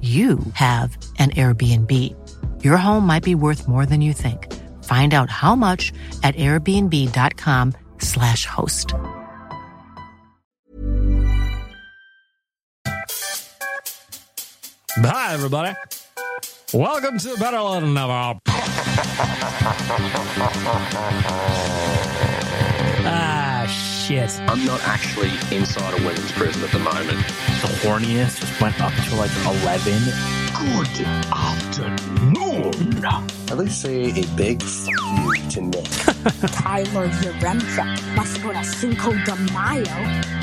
you have an Airbnb. Your home might be worth more than you think. Find out how much at airbnb.com/slash host. Hi, everybody. Welcome to Better Than Never. ah, shit. I'm not actually inside a women's prison at the moment. The horniest just went up to like 11. Good afternoon. At least say a big f- you to Nick. Tyler Yaremchuk must go to Cinco de Mayo.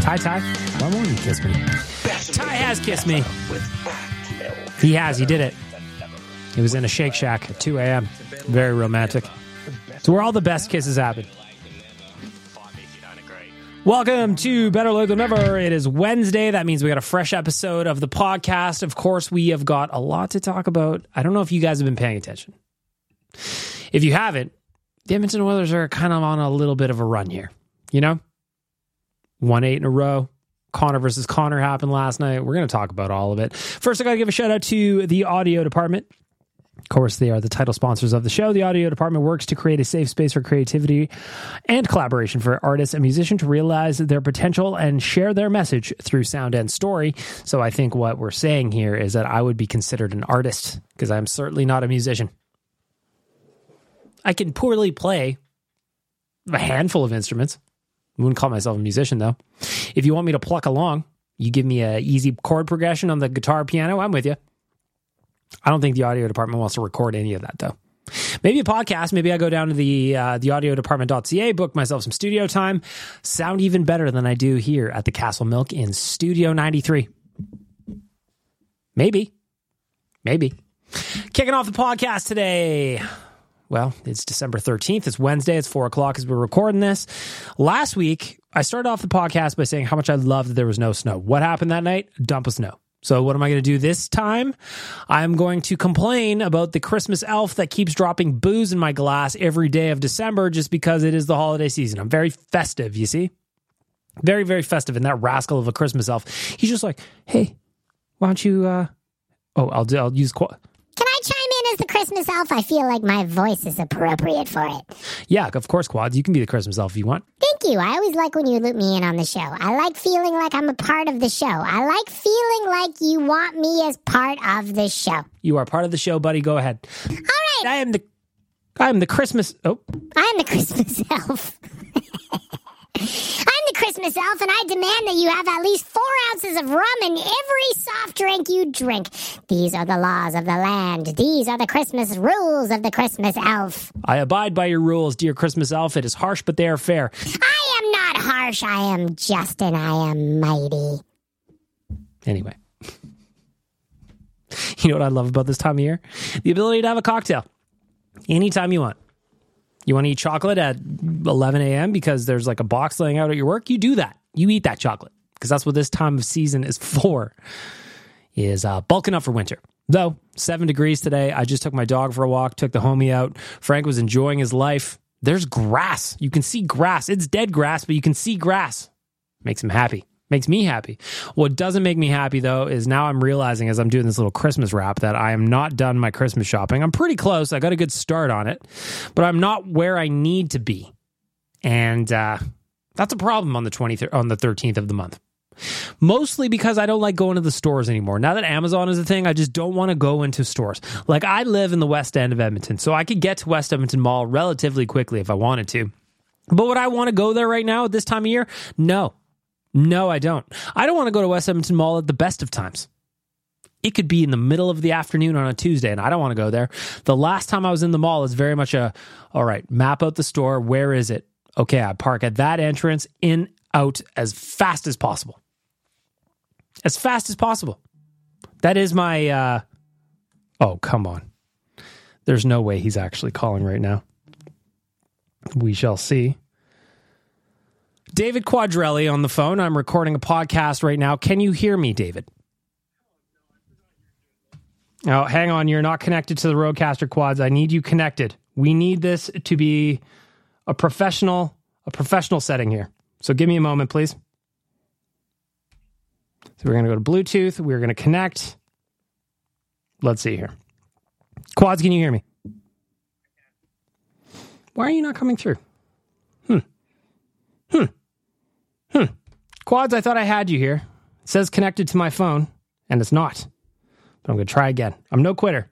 Ty, Ty, why won't you kiss me? Ty has kissed me. With milk. He has. He did it. He was in a Shake Shack at 2 a.m. Very romantic. It's where all the best kisses happen. Welcome to Better Late Than Never. It is Wednesday. That means we got a fresh episode of the podcast. Of course, we have got a lot to talk about. I don't know if you guys have been paying attention. If you haven't, the Edmonton Oilers are kind of on a little bit of a run here. You know, one eight in a row. Connor versus Connor happened last night. We're going to talk about all of it. First, I got to give a shout out to the audio department. Of course, they are the title sponsors of the show. The audio department works to create a safe space for creativity and collaboration for artists and musicians to realize their potential and share their message through sound and story. So, I think what we're saying here is that I would be considered an artist because I'm certainly not a musician. I can poorly play a handful of instruments. I wouldn't call myself a musician though. If you want me to pluck along, you give me a easy chord progression on the guitar piano, I'm with you. I don't think the audio department wants to record any of that though. Maybe a podcast. Maybe I go down to the uh, the audio department.ca, book myself some studio time, sound even better than I do here at the Castle Milk in Studio 93. Maybe. Maybe. Kicking off the podcast today. Well, it's December 13th. It's Wednesday. It's four o'clock as we're recording this. Last week, I started off the podcast by saying how much I loved that there was no snow. What happened that night? Dump of snow. So, what am I going to do this time? I'm going to complain about the Christmas elf that keeps dropping booze in my glass every day of December just because it is the holiday season. I'm very festive, you see? Very, very festive. And that rascal of a Christmas elf, he's just like, hey, why don't you, uh, oh, I'll, do, I'll use, qu- Can I chime in as the Christmas elf? I feel like my voice is appropriate for it. yeah, of course, Quads, you can be the Christmas elf if you want. Thank you. I always like when you loop me in on the show. I like feeling like I'm a part of the show. I like feeling like you want me as part of the show. You are part of the show, buddy. Go ahead. All right. I am the, I am the Christmas, oh, I'm the Christmas elf. I'm the Christmas elf, and I demand that you have at least four ounces of rum in every soft drink you drink. These are the laws of the land. These are the Christmas rules of the Christmas elf. I abide by your rules, dear Christmas elf. It is harsh, but they are fair. I am not harsh. I am just, and I am mighty. Anyway. You know what I love about this time of year? The ability to have a cocktail anytime you want. You want to eat chocolate at 11 a.m. because there's like a box laying out at your work? You do that. You eat that chocolate because that's what this time of season is for, is uh, bulking up for winter. Though, seven degrees today. I just took my dog for a walk, took the homie out. Frank was enjoying his life. There's grass. You can see grass. It's dead grass, but you can see grass. Makes him happy makes me happy. What doesn't make me happy though is now I'm realizing as I'm doing this little Christmas wrap that I am not done my Christmas shopping. I'm pretty close. I got a good start on it, but I'm not where I need to be. And uh, that's a problem on the 20th on the 13th of the month. Mostly because I don't like going to the stores anymore. Now that Amazon is a thing, I just don't want to go into stores. Like I live in the west end of Edmonton, so I could get to West Edmonton Mall relatively quickly if I wanted to. But would I want to go there right now at this time of year? No. No, I don't. I don't want to go to West Edmonton Mall at the best of times. It could be in the middle of the afternoon on a Tuesday, and I don't want to go there. The last time I was in the mall is very much a, all right, map out the store. Where is it? Okay, I park at that entrance, in, out as fast as possible. As fast as possible. That is my, uh, oh, come on. There's no way he's actually calling right now. We shall see. David Quadrelli on the phone. I'm recording a podcast right now. Can you hear me, David? Oh, hang on. You're not connected to the Rodecaster quads. I need you connected. We need this to be a professional, a professional setting here. So give me a moment, please. So we're going to go to Bluetooth. We're going to connect. Let's see here. Quads, can you hear me? Why are you not coming through? Hmm. Hmm. Hmm. Quads, I thought I had you here. It says connected to my phone, and it's not. But I'm going to try again. I'm no quitter.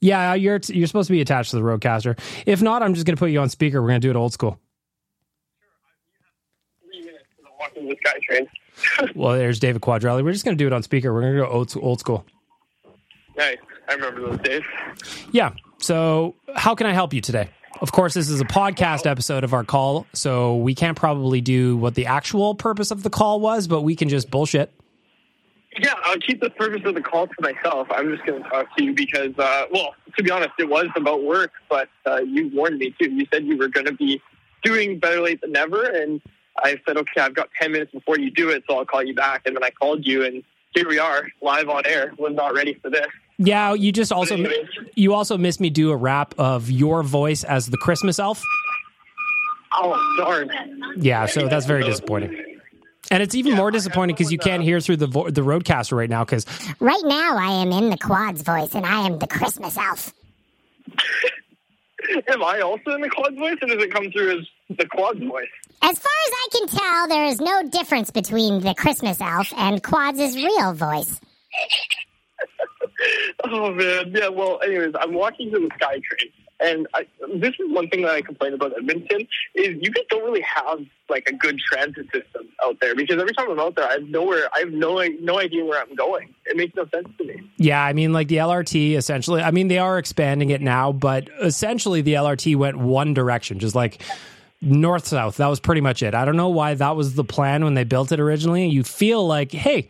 Yeah, uh, you're you're supposed to be attached to the Rodecaster. If not, I'm just going to put you on speaker. We're going to do it old school. Walking the SkyTrain. well, there's David Quadrelli. We're just going to do it on speaker. We're going to go old, old school. Nice. I remember those days. Yeah. So, how can I help you today? Of course, this is a podcast episode of our call, so we can't probably do what the actual purpose of the call was, but we can just bullshit. Yeah, I'll keep the purpose of the call to myself. I'm just going to talk to you because, uh, well, to be honest, it was about work, but uh, you warned me too. You said you were going to be doing better late than never, and I said, okay, I've got 10 minutes before you do it, so I'll call you back. And then I called you, and here we are, live on air. Was not ready for this. Yeah, you just also you also missed me do a rap of your voice as the Christmas elf. Oh darn! Yeah, so that's very disappointing. And it's even more disappointing because you can't hear through the vo- the rodecaster right now. Because right now I am in the quad's voice, and I am the Christmas elf. am I also in the quad's voice, and does it come through as the quad's voice? As far as I can tell, there is no difference between the Christmas elf and Quad's real voice. oh man, yeah. Well, anyways, I'm walking to the SkyTrain, and I, this is one thing that I complain about Edmonton is you guys don't really have like a good transit system out there because every time I'm out there, I have nowhere, I have no no idea where I'm going. It makes no sense to me. Yeah, I mean, like the LRT essentially. I mean, they are expanding it now, but essentially the LRT went one direction, just like north south. That was pretty much it. I don't know why that was the plan when they built it originally. You feel like, hey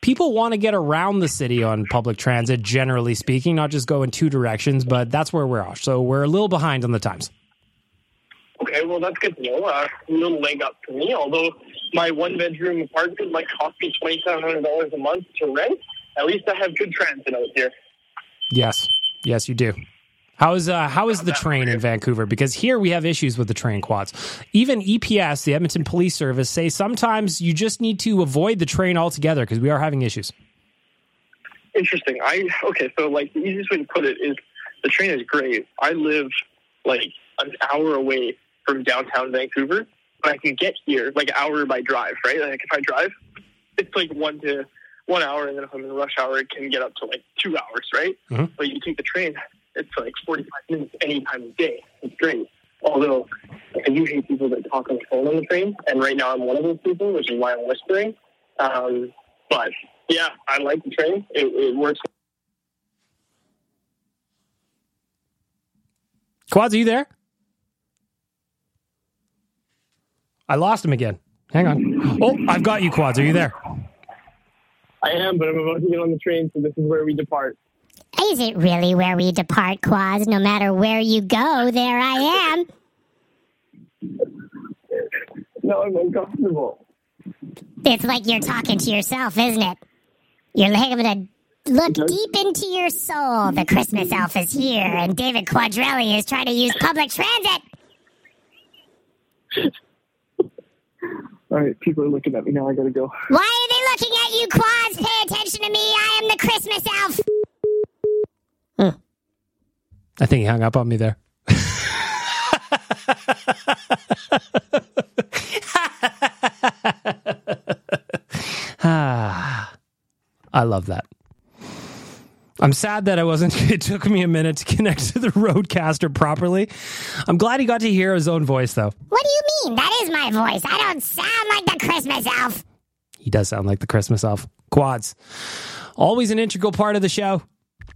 people want to get around the city on public transit, generally speaking, not just go in two directions, but that's where we're at. So we're a little behind on the times. Okay, well, that's good to know. Uh, a little leg up for me, although my one bedroom apartment might cost me $2,700 a month to rent. At least I have good transit out here. Yes, yes, you do. How is uh, how is the train in Vancouver? Because here we have issues with the train quads. Even EPS, the Edmonton Police Service, say sometimes you just need to avoid the train altogether because we are having issues. Interesting. I okay. So like the easiest way to put it is the train is great. I live like an hour away from downtown Vancouver, but I can get here like an hour by drive. Right? Like if I drive, it's like one to one hour, and then if I'm in rush hour, it can get up to like two hours. Right? Mm-hmm. But you take the train, it's like 45 minutes any time of day. It's great. Although, I do hate people that talk on the phone on the train, and right now I'm one of those people, which is why I'm whispering. Um, but yeah, I like the train. It, it works. Quads, are you there? I lost him again. Hang on. Oh, I've got you, Quads. Are you there? I am, but I'm about to get on the train, so this is where we depart. Is it really where we depart, Quaz? No matter where you go, there I am. No, I'm uncomfortable. It's like you're talking to yourself, isn't it? You're having to look deep into your soul. The Christmas elf is here, and David Quadrelli is trying to use public transit. All right, people are looking at me now. I gotta go. Why are they looking at you, Quaz? Pay attention to me. I am the Christmas elf. I think he hung up on me there. ah, I love that. I'm sad that I wasn't. It took me a minute to connect to the rodecaster properly. I'm glad he got to hear his own voice, though. What do you mean? That is my voice. I don't sound like the Christmas elf. He does sound like the Christmas elf. Quads, always an integral part of the show.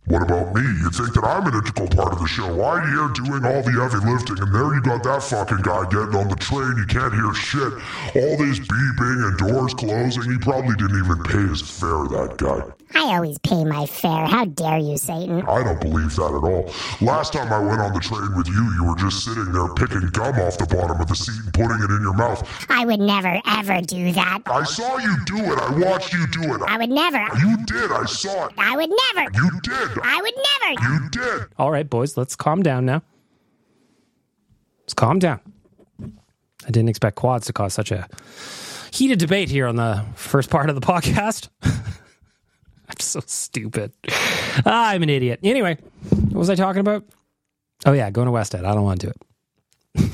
What about me? You think that I'm an integral part of the show? I'm here doing all the heavy lifting, and there you got that fucking guy getting on the train. You can't hear shit. All this beeping and doors closing. He probably didn't even pay his fare, that guy. I always pay my fare. How dare you, Satan? I don't believe that at all. Last time I went on the train with you, you were just sitting there picking gum off the bottom of the seat and putting it in your mouth. I would never, ever do that. I saw you do it. I watched you do it. I would never. You did. I saw it. I would never. You did. I would never. You did. All right, boys, let's calm down now. Let's calm down. I didn't expect quads to cause such a heated debate here on the first part of the podcast. So stupid. Ah, I'm an idiot. Anyway, what was I talking about? Oh, yeah, going to West End. I don't want to do it.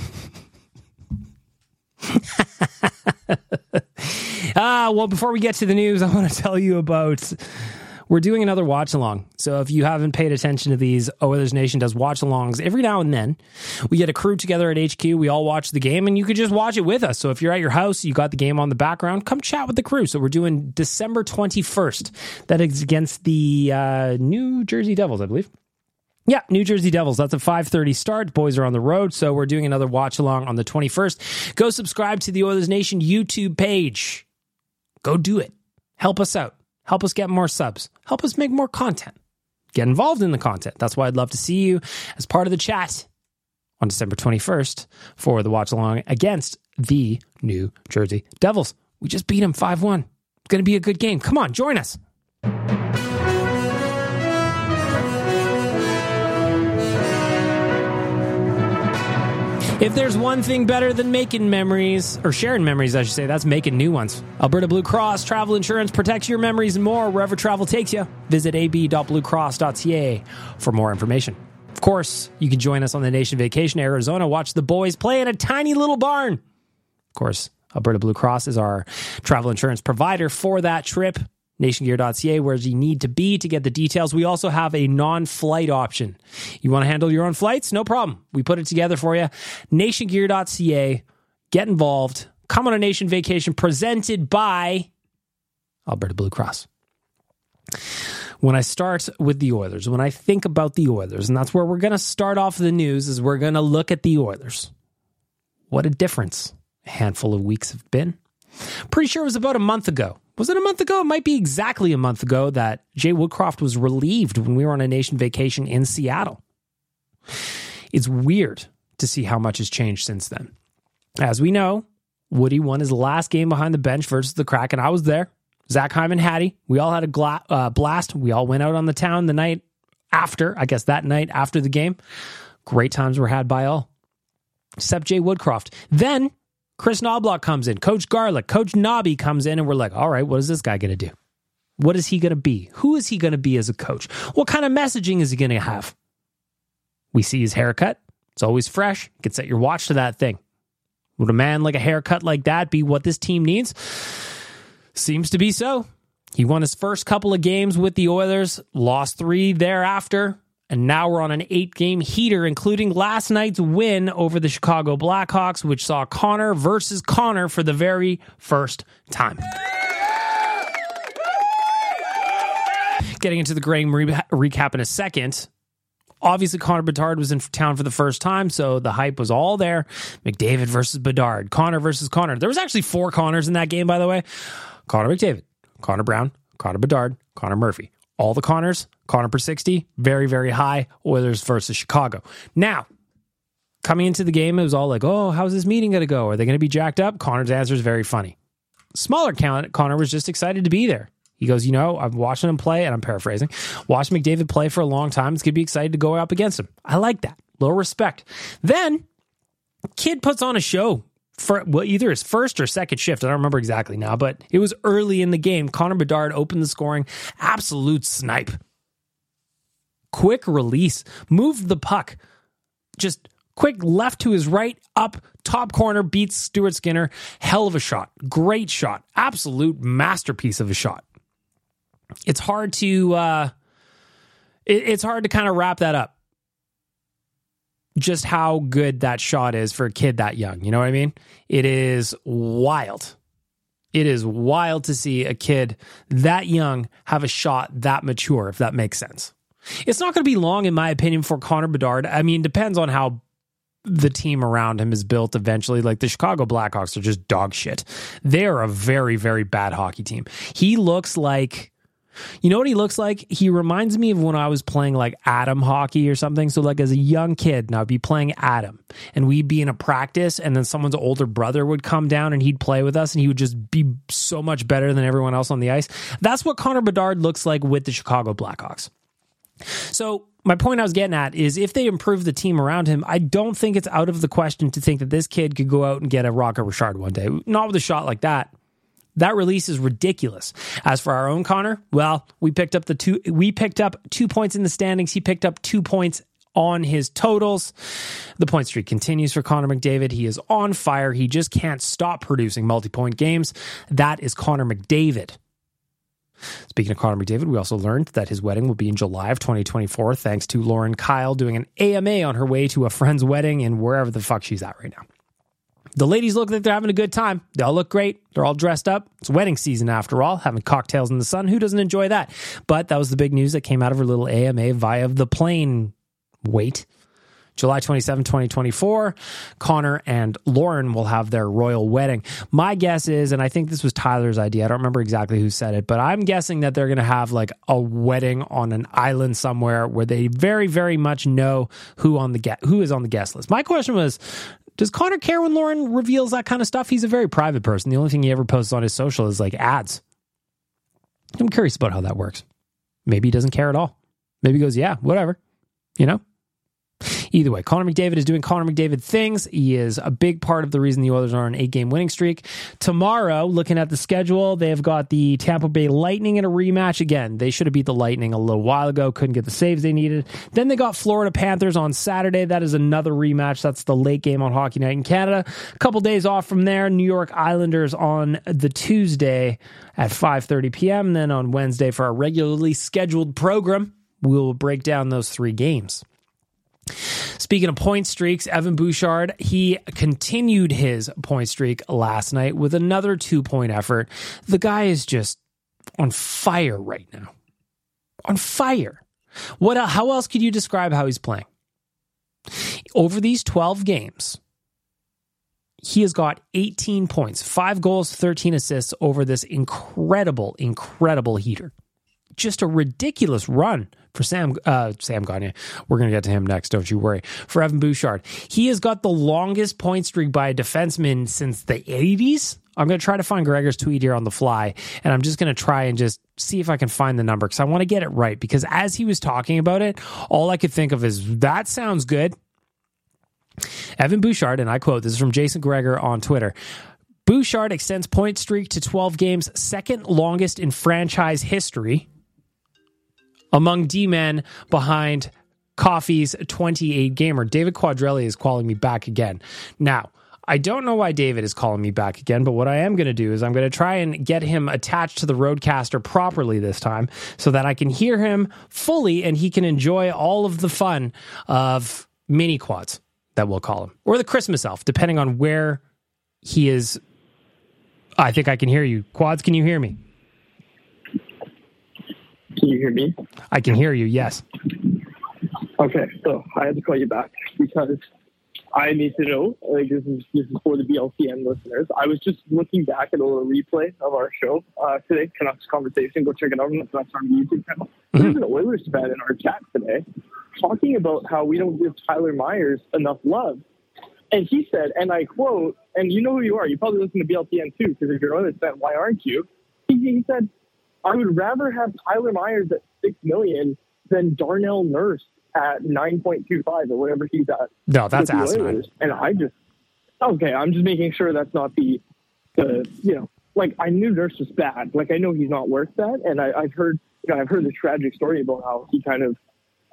ah, well, before we get to the news, I want to tell you about we're doing another watch along. So if you haven't paid attention to these, Oilers Nation does watch alongs every now and then. We get a crew together at HQ. We all watch the game, and you could just watch it with us. So if you're at your house, you got the game on the background, come chat with the crew. So we're doing December 21st. That is against the uh, New Jersey Devils, I believe. Yeah, New Jersey Devils. That's a 5:30 start. Boys are on the road, so we're doing another watch along on the 21st. Go subscribe to the Oilers Nation YouTube page. Go do it. Help us out. Help us get more subs. Help us make more content. Get involved in the content. That's why I'd love to see you as part of the chat on December 21st for the watch along against the New Jersey Devils. We just beat them 5 1. It's going to be a good game. Come on, join us. If there's one thing better than making memories, or sharing memories, I should say, that's making new ones. Alberta Blue Cross Travel Insurance protects your memories and more wherever travel takes you. Visit ab.bluecross.ca for more information. Of course, you can join us on the Nation Vacation Arizona, watch the boys play in a tiny little barn. Of course, Alberta Blue Cross is our travel insurance provider for that trip nationgear.ca where you need to be to get the details. We also have a non-flight option. You want to handle your own flights? No problem. We put it together for you. nationgear.ca. Get involved. Come on a nation vacation presented by Alberta Blue Cross. When I start with the Oilers, when I think about the Oilers, and that's where we're going to start off the news is we're going to look at the Oilers. What a difference a handful of weeks have been. Pretty sure it was about a month ago was it a month ago? It might be exactly a month ago that Jay Woodcroft was relieved when we were on a nation vacation in Seattle. It's weird to see how much has changed since then. As we know, Woody won his last game behind the bench versus the Kraken. And I was there. Zach Hyman, Hattie. We all had a gla- uh, blast. We all went out on the town the night after, I guess that night after the game. Great times were had by all, except Jay Woodcroft. Then Kris Knoblauch comes in, Coach Garlic, Coach Nobby comes in, and we're like, all right, what is this guy going to do? What is he going to be? Who is he going to be as a coach? What kind of messaging is he going to have? We see his haircut. It's always fresh. You can set your watch to that thing. Would a man like a haircut like that be what this team needs? Seems to be so. He won his first couple of games with the Oilers, lost three thereafter. And now we're on an eight game heater, including last night's win over the Chicago Blackhawks, which saw Connor versus Connor for the very first time. Getting into the game re- recap in a second. Obviously, Connor Bedard was in town for the first time, so the hype was all there. McDavid versus Bedard, Connor versus Connor. There was actually four Connors in that game, by the way. Connor McDavid, Connor Brown, Connor Bedard, Connor Murphy. All the Connors, Connor per 60, very, very high. Oilers versus Chicago. Now, coming into the game, it was all like, oh, how's this meeting going to go? Are they going to be jacked up? Connor's answer is very funny. Smaller count, Connor was just excited to be there. He goes, you know, I'm watching him play, and I'm paraphrasing, watch McDavid play for a long time. It's going to be excited to go up against him. I like that. Little respect. Then, kid puts on a show for well, either his first or second shift. I don't remember exactly now, but it was early in the game. Connor Bedard opened the scoring. Absolute snipe. Quick release. Moved the puck. Just quick left to his right, up, top corner, beats Stuart Skinner. Hell of a shot. Great shot. Absolute masterpiece of a shot. It's hard to uh it, it's hard to kind of wrap that up just how good that shot is for a kid that young. You know what I mean? It is wild. It is wild to see a kid that young have a shot that mature, if that makes sense. It's not going to be long, in my opinion, for Connor Bedard. I mean, depends on how the team around him is built eventually. Like the Chicago Blackhawks are just dog shit. They're a very, very bad hockey team. He looks like you know what he looks like? He reminds me of when I was playing like Atom hockey or something. So, like as a young kid, and I'd be playing Atom, and we'd be in a practice, and then someone's older brother would come down and he'd play with us, and he would just be so much better than everyone else on the ice. That's what Connor Bedard looks like with the Chicago Blackhawks. So, my point I was getting at is if they improve the team around him, I don't think it's out of the question to think that this kid could go out and get a Rocket Richard one day. Not with a shot like that. That release is ridiculous. As for our own Connor, well, we picked up the two we picked up 2 points in the standings. He picked up 2 points on his totals. The point streak continues for Connor McDavid. He is on fire. He just can't stop producing multi-point games. That is Connor McDavid. Speaking of Connor McDavid, we also learned that his wedding will be in July of 2024, thanks to Lauren Kyle doing an AMA on her way to a friend's wedding in wherever the fuck she's at right now. The ladies look like they're having a good time. They all look great. They're all dressed up. It's wedding season after all, having cocktails in the sun. Who doesn't enjoy that? But that was the big news that came out of her little AMA via the plane wait. July 27, 2024, Connor and Lauren will have their royal wedding. My guess is, and I think this was Tyler's idea, I don't remember exactly who said it, but I'm guessing that they're going to have like a wedding on an island somewhere where they very, very much know who on the get who is on the guest list. My question was, does Connor care when Lauren reveals that kind of stuff? He's a very private person. The only thing he ever posts on his social is like ads. I'm curious about how that works. Maybe he doesn't care at all. Maybe he goes, yeah, whatever. You know? Either way, Connor McDavid is doing Connor McDavid things. He is a big part of the reason the Oilers are on an eight game winning streak. Tomorrow, looking at the schedule, they've got the Tampa Bay Lightning in a rematch again. They should have beat the Lightning a little while ago, couldn't get the saves they needed. Then they got Florida Panthers on Saturday. That is another rematch. That's the late game on Hockey Night in Canada. A couple days off from there, New York Islanders on the Tuesday at 5:30 p.m. Then on Wednesday for our regularly scheduled program, we'll break down those three games. Speaking of point streaks, Evan Bouchard, he continued his point streak last night with another two point effort. The guy is just on fire right now. On fire. What how else could you describe how he's playing? Over these 12 games, he has got 18 points, 5 goals, 13 assists over this incredible incredible heater. Just a ridiculous run for Sam uh, Sam Gagner. We're going to get to him next, don't you worry. For Evan Bouchard, he has got the longest point streak by a defenseman since the 80s. I'm going to try to find Gregor's tweet here on the fly, and I'm just going to try and just see if I can find the number because I want to get it right. Because as he was talking about it, all I could think of is that sounds good. Evan Bouchard, and I quote, this is from Jason Gregor on Twitter. Bouchard extends point streak to 12 games, second longest in franchise history among D men behind Coffey's 28 gamer. David Quadrelli is calling me back again. Now, I don't know why David is calling me back again, but what I am going to do is I'm going to try and get him attached to the Rodecaster properly this time so that I can hear him fully and he can enjoy all of the fun of mini quads that we'll call him or the Christmas elf, depending on where he is. I think I can hear you. Quads, can you hear me? Can you hear me? I can hear you, yes. Okay, so I had to call you back because I need to know. Like this is this is for the BLTN listeners. I was just looking back at a little replay of our show uh, today, Canucks conversation. Go check it out on the Canucks on YouTube channel. There's an Oilers fan in our chat today talking about how we don't give Tyler Myers enough love. And he said, and I quote, and you know who you are. You probably listen to BLTN too, because if you're an Oilers fan, why aren't you? He, he said, I would rather have Tyler Myers at six million than Darnell Nurse at nine point two five or whatever he's at. No, that's asinine. And I just okay, I'm just making sure that's not the the you know like I knew Nurse was bad. Like I know he's not worth that, and I, I've heard you know I've heard the tragic story about how he kind of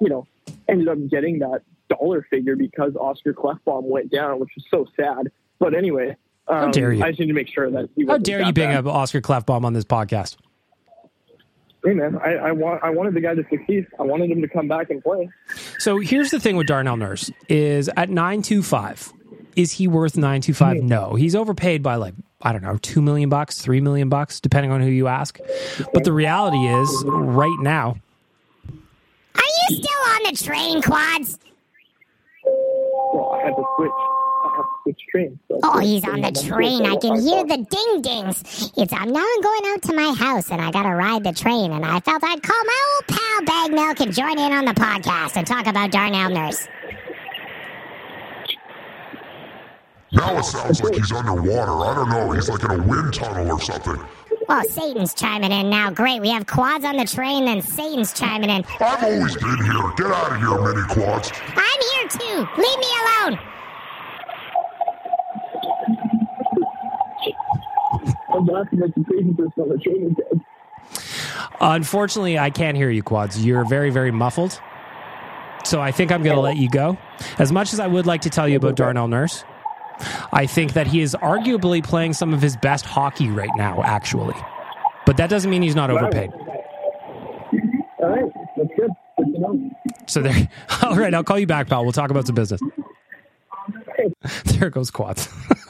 you know ended up getting that dollar figure because Oscar Klefbom went down, which is so sad. But anyway, um, How dare you. I just need to make sure that he How dare you bring up Oscar Klefbom on this podcast? Hey man, I, I want I wanted the guy to succeed. I wanted him to come back and play. So here's the thing with Darnell Nurse is at 925 is he worth 925 hmm. no he's overpaid by like I don't know 2 million bucks 3 million bucks depending on who you ask but the reality is right now Are you still on the train, Quads? Well, I had to switch. I have to. So Oh, he's on the train. I can hear the ding dings. It's I'm now going out to my house and I gotta ride the train and I felt I'd call my old pal Bag Milk and join in on the podcast and talk about Darnell Nurse. Now it sounds like he's underwater. I don't know. He's like in a wind tunnel or something. Well, Satan's chiming in now. Great. We have quads on the train, then Satan's chiming in. I've always been here. Get out of here, mini quads. I'm here too. Leave me alone. I'm laughing at the crazy on the train again. unfortunately I can't hear you quads you're very very muffled so I think I'm going to let you go as much as I would like to tell you about Darnell Nurse I think that he is arguably playing some of his best hockey right now actually but that doesn't mean he's not overpaid All right, that's good. Good. So there. All right, I'll call you back, pal. We'll talk about some business. There goes quads.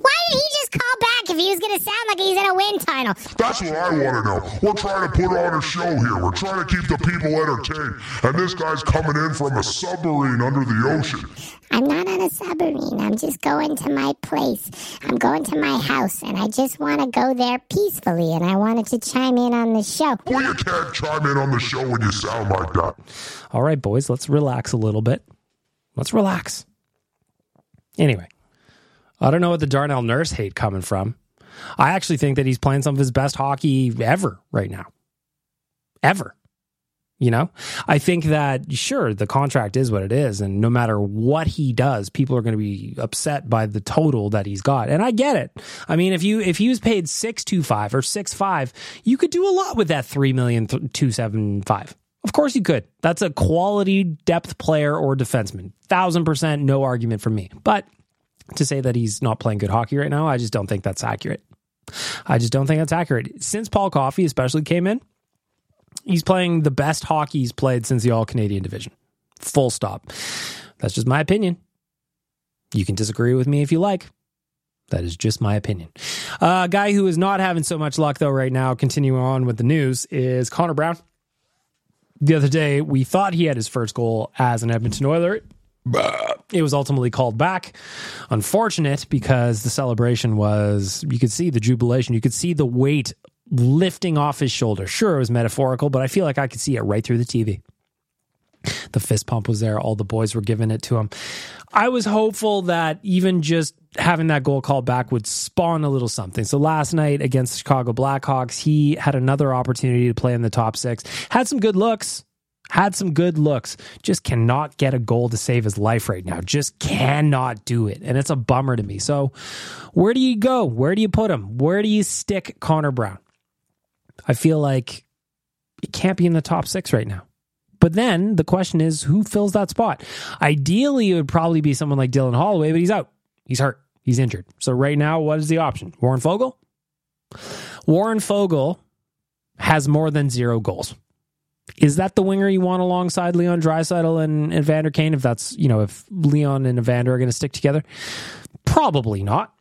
Why did he just call back if he was gonna sound like he's in a wind tunnel? That's what I want to know. We're trying to put on a show here. We're trying to keep the people entertained. And this guy's coming in from a submarine under the ocean. I'm not on a submarine. I'm just going to my place. I'm going to my house, and I just want to go there peacefully. And I wanted to chime in on the show. Well, you can't chime in on the show when you sound like that. All right, boys, let's relax a little bit. Let's relax. Anyway, I don't know what the Darnell Nurse hate coming from. I actually think that he's playing some of his best hockey ever right now. Ever. You know, I think that sure the contract is what it is, and no matter what he does, people are going to be upset by the total that he's got, and I get it. I mean, if you if he was paid six two five or six five, you could do a lot with that three million two seven five. Of course you could. That's a quality depth player or defenseman, thousand percent, no argument from me. But to say that he's not playing good hockey right now, I just don't think that's accurate. I just don't think that's accurate. Since Paul Coffey especially came in, he's playing the best hockey he's played since the All Canadian division. Full stop. That's just my opinion. You can disagree with me if you like. That is just my opinion. A uh, guy who is not having so much luck, though, right now, continuing on with the news, is Connor Brown. The other day, we thought he had his first goal as an Edmonton Oiler. It was ultimately called back. Unfortunate because the celebration was, you could see the jubilation. You could see the weight lifting off his shoulder. Sure, it was metaphorical, but I feel like I could see it right through the TV. The fist pump was there. All the boys were giving it to him. I was hopeful that even just having that goal called back would spawn a little something. So last night against the Chicago Blackhawks, he had another opportunity to play in the top six. Had some good looks. Had some good looks. Just cannot get a goal to save his life right now. Just cannot do it. And it's a bummer to me. So where do you go? Where do you put him? Where do you stick Connor Brown? I feel like it can't be in the top six right now. But then the question is who fills that spot? Ideally, it would probably be someone like Dylan Holloway, but he's out. He's hurt. He's injured. So right now, what is the option? Warren Foegele? Warren Foegele has more than zero goals. Is that the winger you want alongside Leon Draisaitl and, and Vander Kane? If that's, you know, if Leon and Evander are going to stick together? Probably not.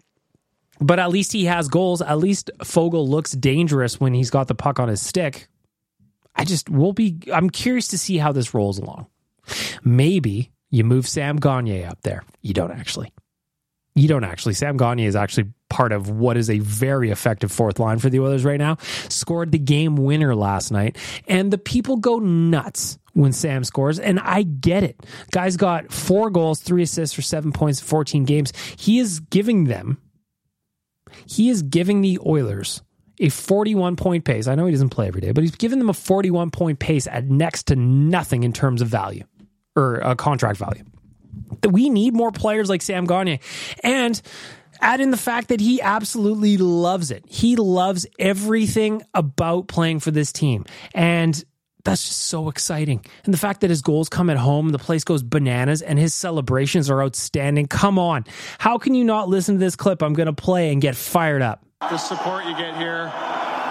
But at least he has goals. At least Foegele looks dangerous when he's got the puck on his stick. I just will be, I'm curious to see how this rolls along. Maybe you move Sam Gagner up there. You don't actually. You don't actually. Sam Gagner is actually part of what is a very effective fourth line for the Oilers right now. Scored the game winner last night, and the people go nuts when Sam scores, and I get it. Guy's got four goals, three assists for seven points, 14 games. He is giving them, he is giving the Oilers a 41 point pace. I know he doesn't play every day, but he's giving them a 41 point pace at next to nothing in terms of value or uh, contract value. We need more players like Sam Gagner. And add in the fact that he absolutely loves it. He loves everything about playing for this team. And that's just so exciting. And the fact that his goals come at home, the place goes bananas, and his celebrations are outstanding. Come on. How can you not listen to this clip I'm going to play and get fired up? The support you get here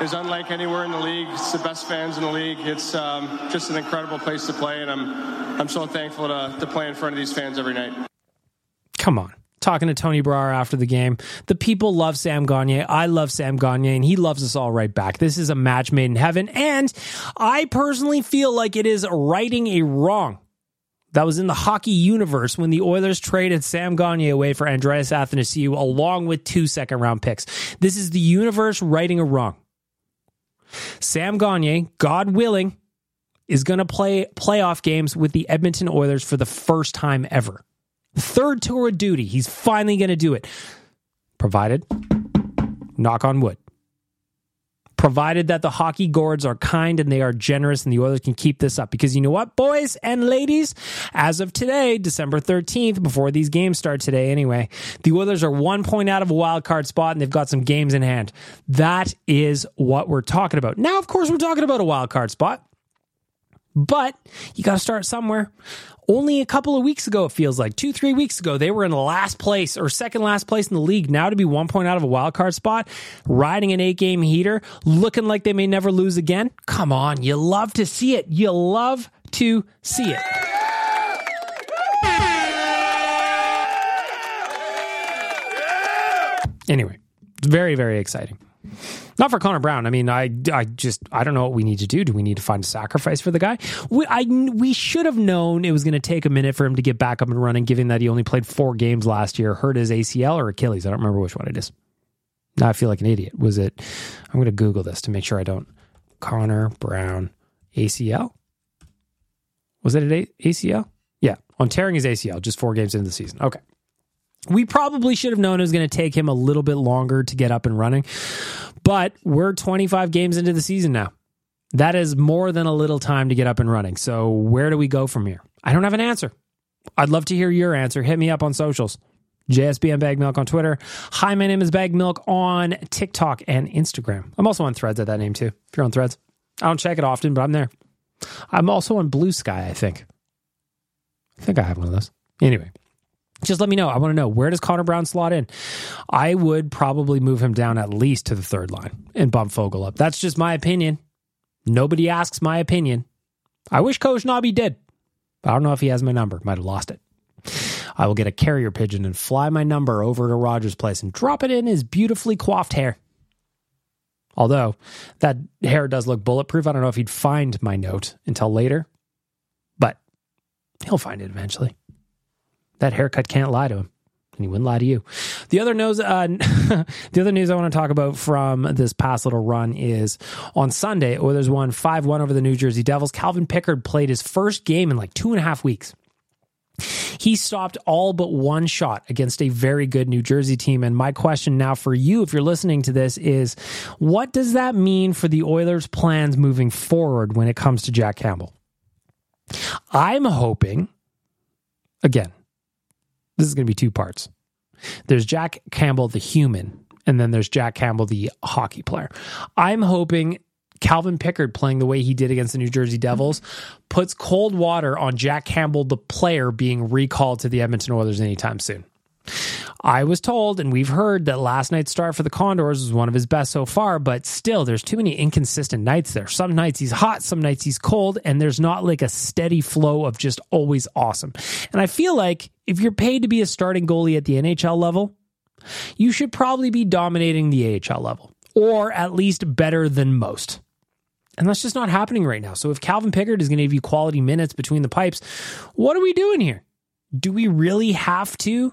is unlike anywhere in the league. It's the best fans in the league. It's um, just an incredible place to play, and I'm I'm so thankful to, to play in front of these fans every night. Come on. Talking to Tony Brar after the game. The people love Sam Gagner. I love Sam Gagner, and he loves us all right back. This is a match made in heaven, and I personally feel like it is righting a wrong that was in the hockey universe when the Oilers traded Sam Gagner away for Andreas Athanasiou along with two second round picks. This is the universe righting a wrong. Sam Gagner, God willing, is going to play playoff games with the Edmonton Oilers for the first time ever. Third tour of duty. He's finally going to do it. Provided, knock on wood, provided that the hockey gourds are kind and they are generous and the Oilers can keep this up. Because you know what, boys and ladies, as of today, December 13th, before these games start today anyway, the Oilers are one point out of a wild card spot and they've got some games in hand. That is what we're talking about. Now, of course, we're talking about a wild card spot. But you got to start somewhere. Only a couple of weeks ago, it feels like two, three weeks ago, they were in last place or second last place in the league. Now to be one point out of a wild card spot, riding an eight game heater, looking like they may never lose again. Come on, you love to see it. You love to see it. Anyway, very, very exciting. Not for Connor Brown. I mean, I, I just I don't know what we need to do. Do we need to find a sacrifice for the guy? We I we should have known it was going to take a minute for him to get back up and running, given that he only played four games last year, hurt his ACL or Achilles. I don't remember which one it is. Now I feel like an idiot. Was it? I'm going to Google this to make sure I don't. Connor Brown ACL. Was it an ACL? Yeah, on tearing his ACL just four games into the season. Okay. We probably should have known it was going to take him a little bit longer to get up and running, but we're 25 games into the season now. That is more than a little time to get up and running. So, where do we go from here? I don't have an answer. I'd love to hear your answer. Hit me up on socials. JSBM Bag Milk on Twitter. Hi, my name is Bag Milk on TikTok and Instagram. I'm also on Threads at that name too. If you're on Threads, I don't check it often, but I'm there. I'm also on Blue Sky. I think. I think I have one of those. Anyway, just let me know. I want to know where does Connor Brown slot in? I would probably move him down at least to the third line and bump Foegele up. That's just my opinion. Nobody asks my opinion. I wish Coach Nobby did. I don't know if he has my number. Might have lost it. I will get a carrier pigeon and fly my number over to Rogers Place and drop it in his beautifully coiffed hair. Although that hair does look bulletproof, I don't know if he'd find my note until later, but he'll find it eventually. That haircut can't lie to him. And he wouldn't lie to you. The other news, uh, the other news I want to talk about from this past little run is on Sunday, Oilers won 5 1 over the New Jersey Devils. Calvin Pickard played his first game in like two and a half weeks. He stopped all but one shot against a very good New Jersey team. And my question now for you, if you're listening to this, is what does that mean for the Oilers' plans moving forward when it comes to Jack Campbell? I'm hoping, again, this is going to be two parts. There's Jack Campbell, the human, and then there's Jack Campbell, the hockey player. I'm hoping Calvin Pickard playing the way he did against the New Jersey Devils puts cold water on Jack Campbell, the player, being recalled to the Edmonton Oilers anytime soon. I was told, and we've heard that last night's start for the Condors was one of his best so far, but still, there's too many inconsistent nights there. Some nights he's hot, some nights he's cold, and there's not like a steady flow of just always awesome. And I feel like if you're paid to be a starting goalie at the NHL level, you should probably be dominating the AHL level, or at least better than most. And that's just not happening right now. So if Calvin Pickard is going to give you quality minutes between the pipes, what are we doing here? Do we really have to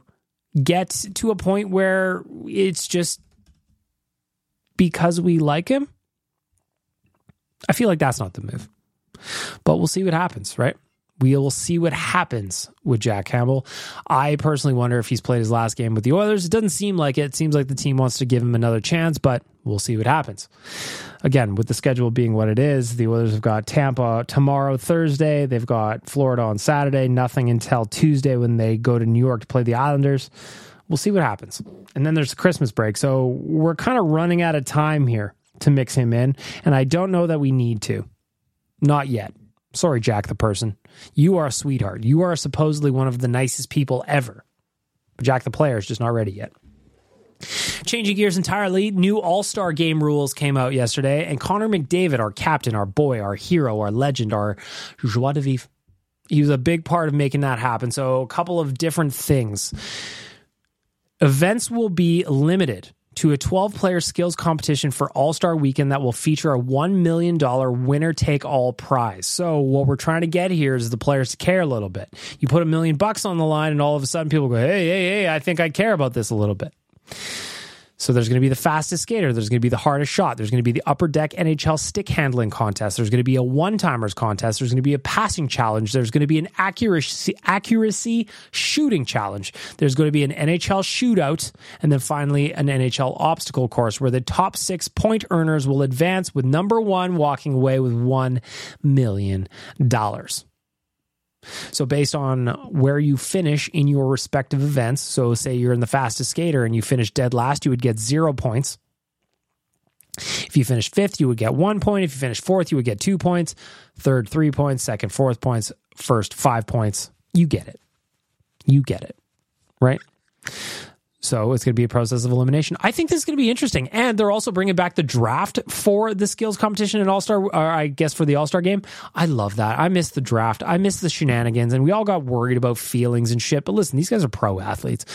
get to a point where it's just because we like him? I feel like that's not the move. But we'll see what happens, right? We will see what happens with Jack Campbell. I personally wonder if he's played his last game with the Oilers. It doesn't seem like it. It seems like the team wants to give him another chance, but we'll see what happens. Again, with the schedule being what it is, the Oilers have got Tampa tomorrow, Thursday. They've got Florida on Saturday. Nothing until Tuesday when they go to New York to play the Islanders. We'll see what happens. And then there's the Christmas break. So we're kind of running out of time here to mix him in. And I don't know that we need to. Not yet. Sorry, Jack the person. You are a sweetheart. You are supposedly one of the nicest people ever. But Jack the player is just not ready yet. Changing gears entirely, new All Star game rules came out yesterday, and Connor McDavid, our captain, our boy, our hero, our legend, our joie de vivre, he was a big part of making that happen. So, a couple of different things. Events will be limited to a 12 player skills competition for All Star Weekend that will feature a $1 million winner take all prize. So, what we're trying to get here is the players to care a little bit. You put a million bucks on the line, and all of a sudden people go, hey, hey, hey, I think I care about this a little bit. So there's going to be the fastest skater. There's going to be the hardest shot. There's going to be the upper deck NHL stick handling contest. There's going to be a one timers contest. There's going to be a passing challenge. There's going to be an accuracy accuracy shooting challenge. There's going to be an NHL shootout, and then finally an NHL obstacle course where the top six point earners will advance with number one walking away with one million dollars. So, based on where you finish in your respective events, so say you're in the fastest skater and you finish dead last, you would get zero points. If you finish fifth, you would get one point. If you finish fourth, you would get two points. Third, three points. Second, fourth points. First, five points. You get it. You get it. Right? So it's going to be a process of elimination. I think this is going to be interesting. And they're also bringing back the draft for the skills competition and All Star, or I guess for the All Star game. I love that. I miss the draft. I miss the shenanigans. And we all got worried about feelings and shit. But listen, these guys are pro athletes.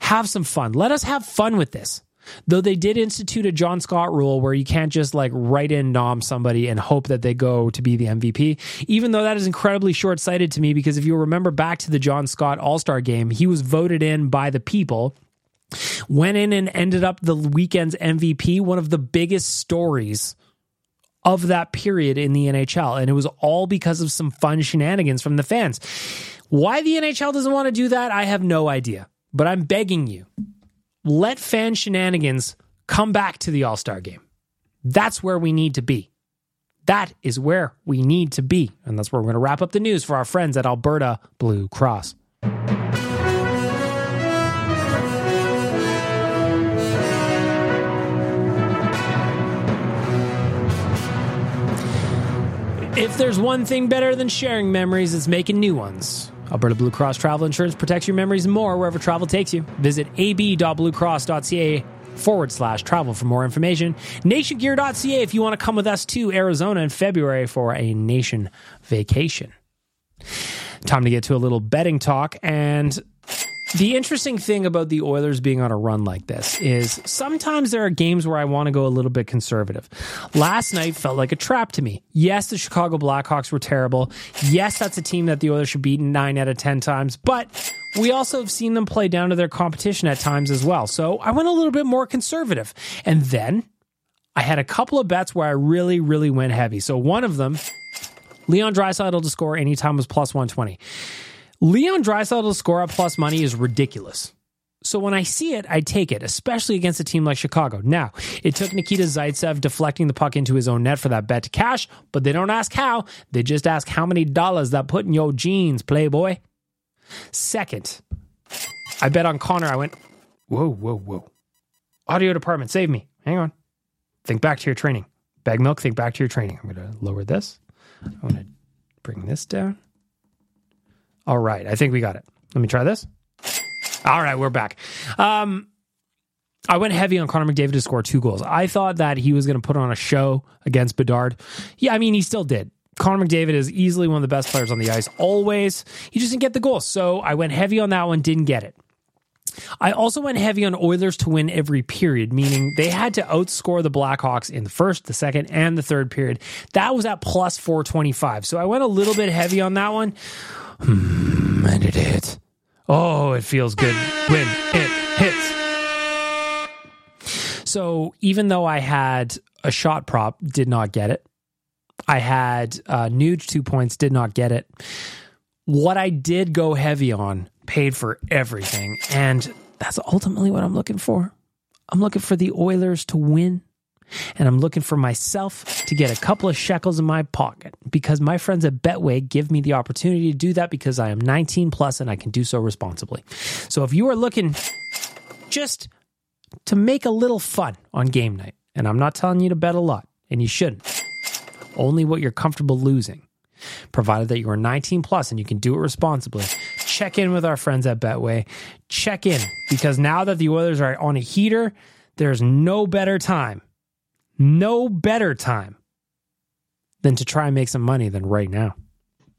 Have some fun. Let us have fun with this. Though they did institute a John Scott rule where you can't just like write in nom somebody and hope that they go to be the MVP, even though that is incredibly short sighted to me because if you remember back to the John Scott All Star game, he was voted in by the people went in and ended up the weekend's MVP, one of the biggest stories of that period in the NHL. And it was all because of some fun shenanigans from the fans. Why the NHL doesn't want to do that, I have no idea. But I'm begging you, let fan shenanigans come back to the All Star game. That's where we need to be. That is where we need to be. And that's where we're going to wrap up the news for our friends at Alberta Blue Cross. If there's one thing better than sharing memories, it's making new ones. Alberta Blue Cross Travel Insurance protects your memories more wherever travel takes you. Visit ab.bluecross.ca forward slash travel for more information. Nationgear.ca if you want to come with us to Arizona in February for a nation vacation. Time to get to a little betting talk. And the interesting thing about the Oilers being on a run like this is sometimes there are games where I want to go a little bit conservative. Last night felt like a trap to me. Yes, the Chicago Blackhawks were terrible. Yes, that's a team that the Oilers should beat nine out of 10 times, but we also have seen them play down to their competition at times as well. So I went a little bit more conservative. And then I had a couple of bets where I really, really went heavy. So one of them, Leon Draisaitl to score anytime was plus 120. Leon Draisaitl to score at plus money is ridiculous. So when I see it, I take it, especially against a team like Chicago. Now, it took Nikita Zaitsev deflecting the puck into his own net for that bet to cash, but they don't ask how. They just ask how many dollars that put in your jeans, playboy. Second, I bet on Connor. I went, whoa, whoa, whoa. Audio department, save me. Hang on. Think back to your training. Bag milk, think back to your training. I'm going to lower this. I'm going to bring this down. All right. I think we got it. Let me try this. All right. We're back. Um, I went heavy on Connor McDavid to score two goals. I thought that he was going to put on a show against Bedard. Yeah, I mean, he still did. Connor McDavid is easily one of the best players on the ice, always. He just didn't get the goal. So I went heavy on that one, didn't get it. I also went heavy on Oilers to win every period, meaning they had to outscore the Blackhawks in the first, the second, and the third period. That was at plus 425. So I went a little bit heavy on that one. Hmm, and it hit. Oh, it feels good when it hits. So even though I had a shot prop, did not get it. I had uh, Nuge two points, did not get it. What I did go heavy on paid for everything. And that's ultimately what I'm looking for. I'm looking for the Oilers to win. And I'm looking for myself to get a couple of shekels in my pocket because my friends at Betway give me the opportunity to do that because I am 19 plus and I can do so responsibly. So if you are looking just to make a little fun on game night, and I'm not telling you to bet a lot, and you shouldn't, only what you're comfortable losing, provided that you are 19 plus and you can do it responsibly. Check in with our friends at Betway. Check in because now that the Oilers are on a heater, there's no better time, no better time than to try and make some money than right now.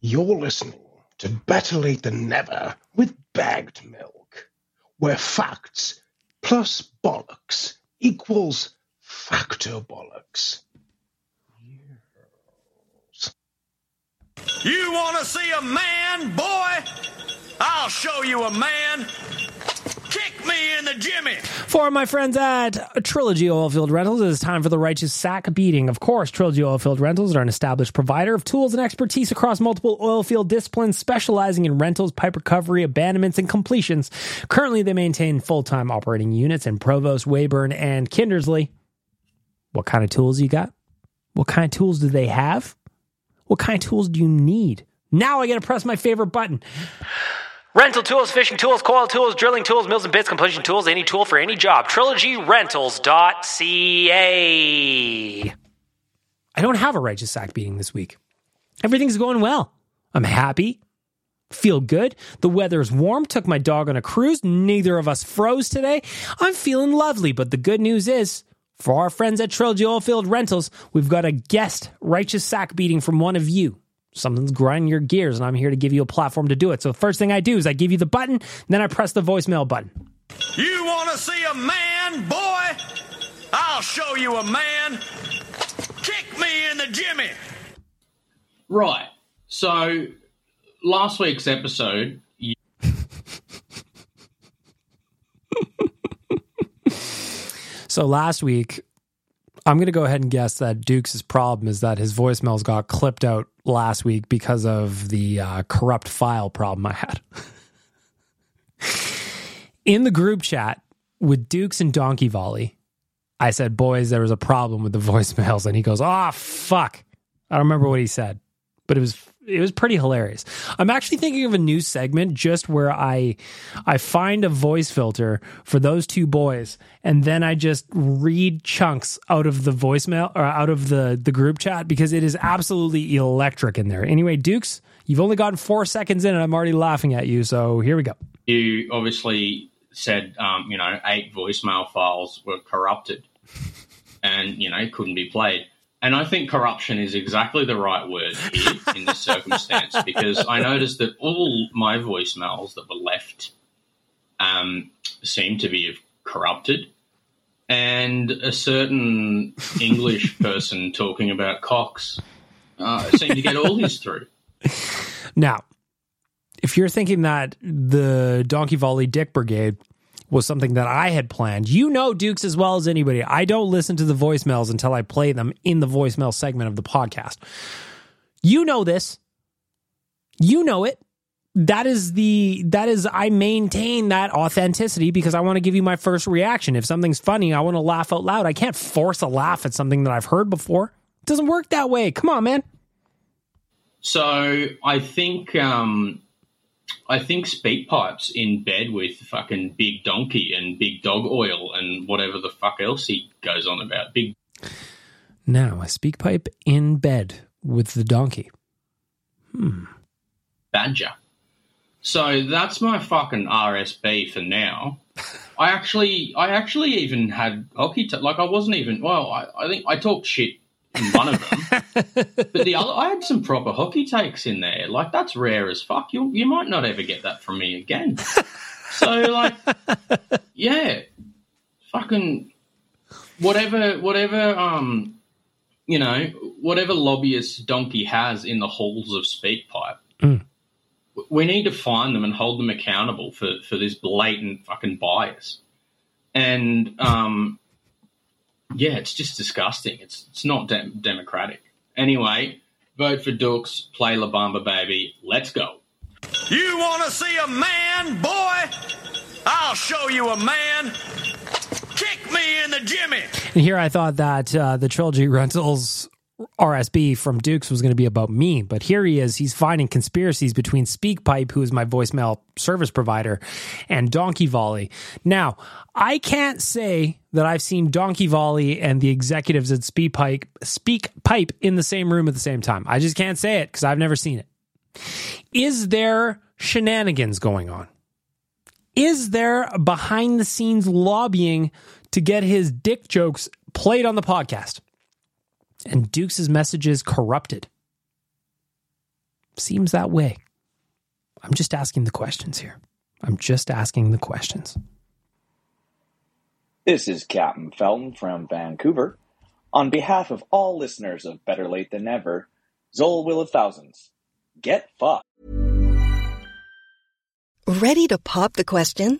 You're listening to Better Lait Than Never with Bagged Milk, where facts plus bollocks equals factor bollocks. You want to see a man, boy? I'll show you a man. Kick me in the jimmy. For my friends at Trilogy Oilfield Rentals, it is time for the righteous sack beating. Of course, Trilogy Oilfield Rentals are an established provider of tools and expertise across multiple oilfield disciplines, specializing in rentals, pipe recovery, abandonments, and completions. Currently, they maintain full time operating units in Provost, Weyburn, and Kindersley. What kind of tools you got? What kind of tools do they have? What kind of tools do you need? Now I got to press my favorite button. Rental tools, fishing tools, coil tools, drilling tools, mills and bits, completion tools, any tool for any job. TrilogyRentals.ca. I don't have a righteous sack beating this week. Everything's going well. I'm happy. Feel good. The weather's warm. Took my dog on a cruise. Neither of us froze today. I'm feeling lovely. But the good news is, for our friends at Trilogy Oilfield Rentals, we've got a guest righteous sack beating from one of you something's grinding your gears and I'm here to give you a platform to do it. So the first thing I do is I give you the button, then I press the voicemail button. You want to see a man, boy? I'll show you a man. Kick me in the jimmy. Right. So last week's episode, you- So last week, I'm going to go ahead and guess that Duke's problem is that his voicemails got clipped out last week because of the uh, corrupt file problem I had. In the group chat with Dukes and Donkey Volley, I said, Boys, there was a problem with the voicemails. And he goes, Oh, fuck. I don't remember what he said, but it was it was pretty hilarious. I'm actually thinking of a new segment just where I I find a voice filter for those two boys and then I just read chunks out of the voicemail or out of the the group chat because it is absolutely electric in there. Anyway, Dukes, you've only gotten 4 seconds in and I'm already laughing at you, so here we go. you obviously said, um, you know, eight voicemail files were corrupted and, you know, couldn't be played. And I think corruption is exactly the right word here in this circumstance because I noticed that all my voicemails that were left um, seem to be corrupted. And a certain English person talking about cocks uh, seemed to get all his through. Now, if you're thinking that the Donkey Volley Dick Brigade was something that I had planned, you know Dukes as well as anybody. I don't listen to the voicemails until I play them in the voicemail segment of the podcast. You know this. You know it. That is the that is I maintain that authenticity because I want to give you my first reaction. If something's funny, I want to laugh out loud. I can't force a laugh at something that I've heard before. It doesn't work that way. Come on, man. So I think um, I think SpeakPipe's in bed with fucking Big Donkey and Big Dog Oil and whatever the fuck else he goes on about. Big Now, a SpeakPipe in bed with the donkey. Hmm. Badger. So that's my fucking RSB for now. I actually, I actually even had hockey. T- like I wasn't even. Well, I, I think I talked shit in one of them, but the other, I had some proper hockey takes in there. Like that's rare as fuck. You you might not ever get that from me again. So like, yeah, fucking whatever, whatever. Um, you know, whatever lobbyist Donkey has in the halls of SpeakPipe, Mm. we need to find them and hold them accountable for, for this blatant fucking bias. And um, yeah, it's just disgusting. It's it's not dem- democratic. Anyway, vote for Dukes, play La Bamba Baby. Let's go. You want to see a man, boy? I'll show you a man. Kick me in the Jimmy. And here I thought that uh, the Trilogy Rentals RSB from Dukes was going to be about me, but here he is. He's finding conspiracies between SpeakPipe, who is my voicemail service provider, and Donkey Volley. Now, I can't say that I've seen Donkey Volley and the executives at SpeakPipe, SpeakPipe in the same room at the same time. I just can't say it because I've never seen it. Is there shenanigans going on? Is there behind the scenes lobbying to get his dick jokes played on the podcast? And Dukes' messages corrupted? Seems that way. I'm just asking the questions here. I'm just asking the questions. This is Captain Felton from Vancouver. On behalf of all listeners of Better Lait Than Never, Zol Will of Thousands, get fucked. Ready to pop the question?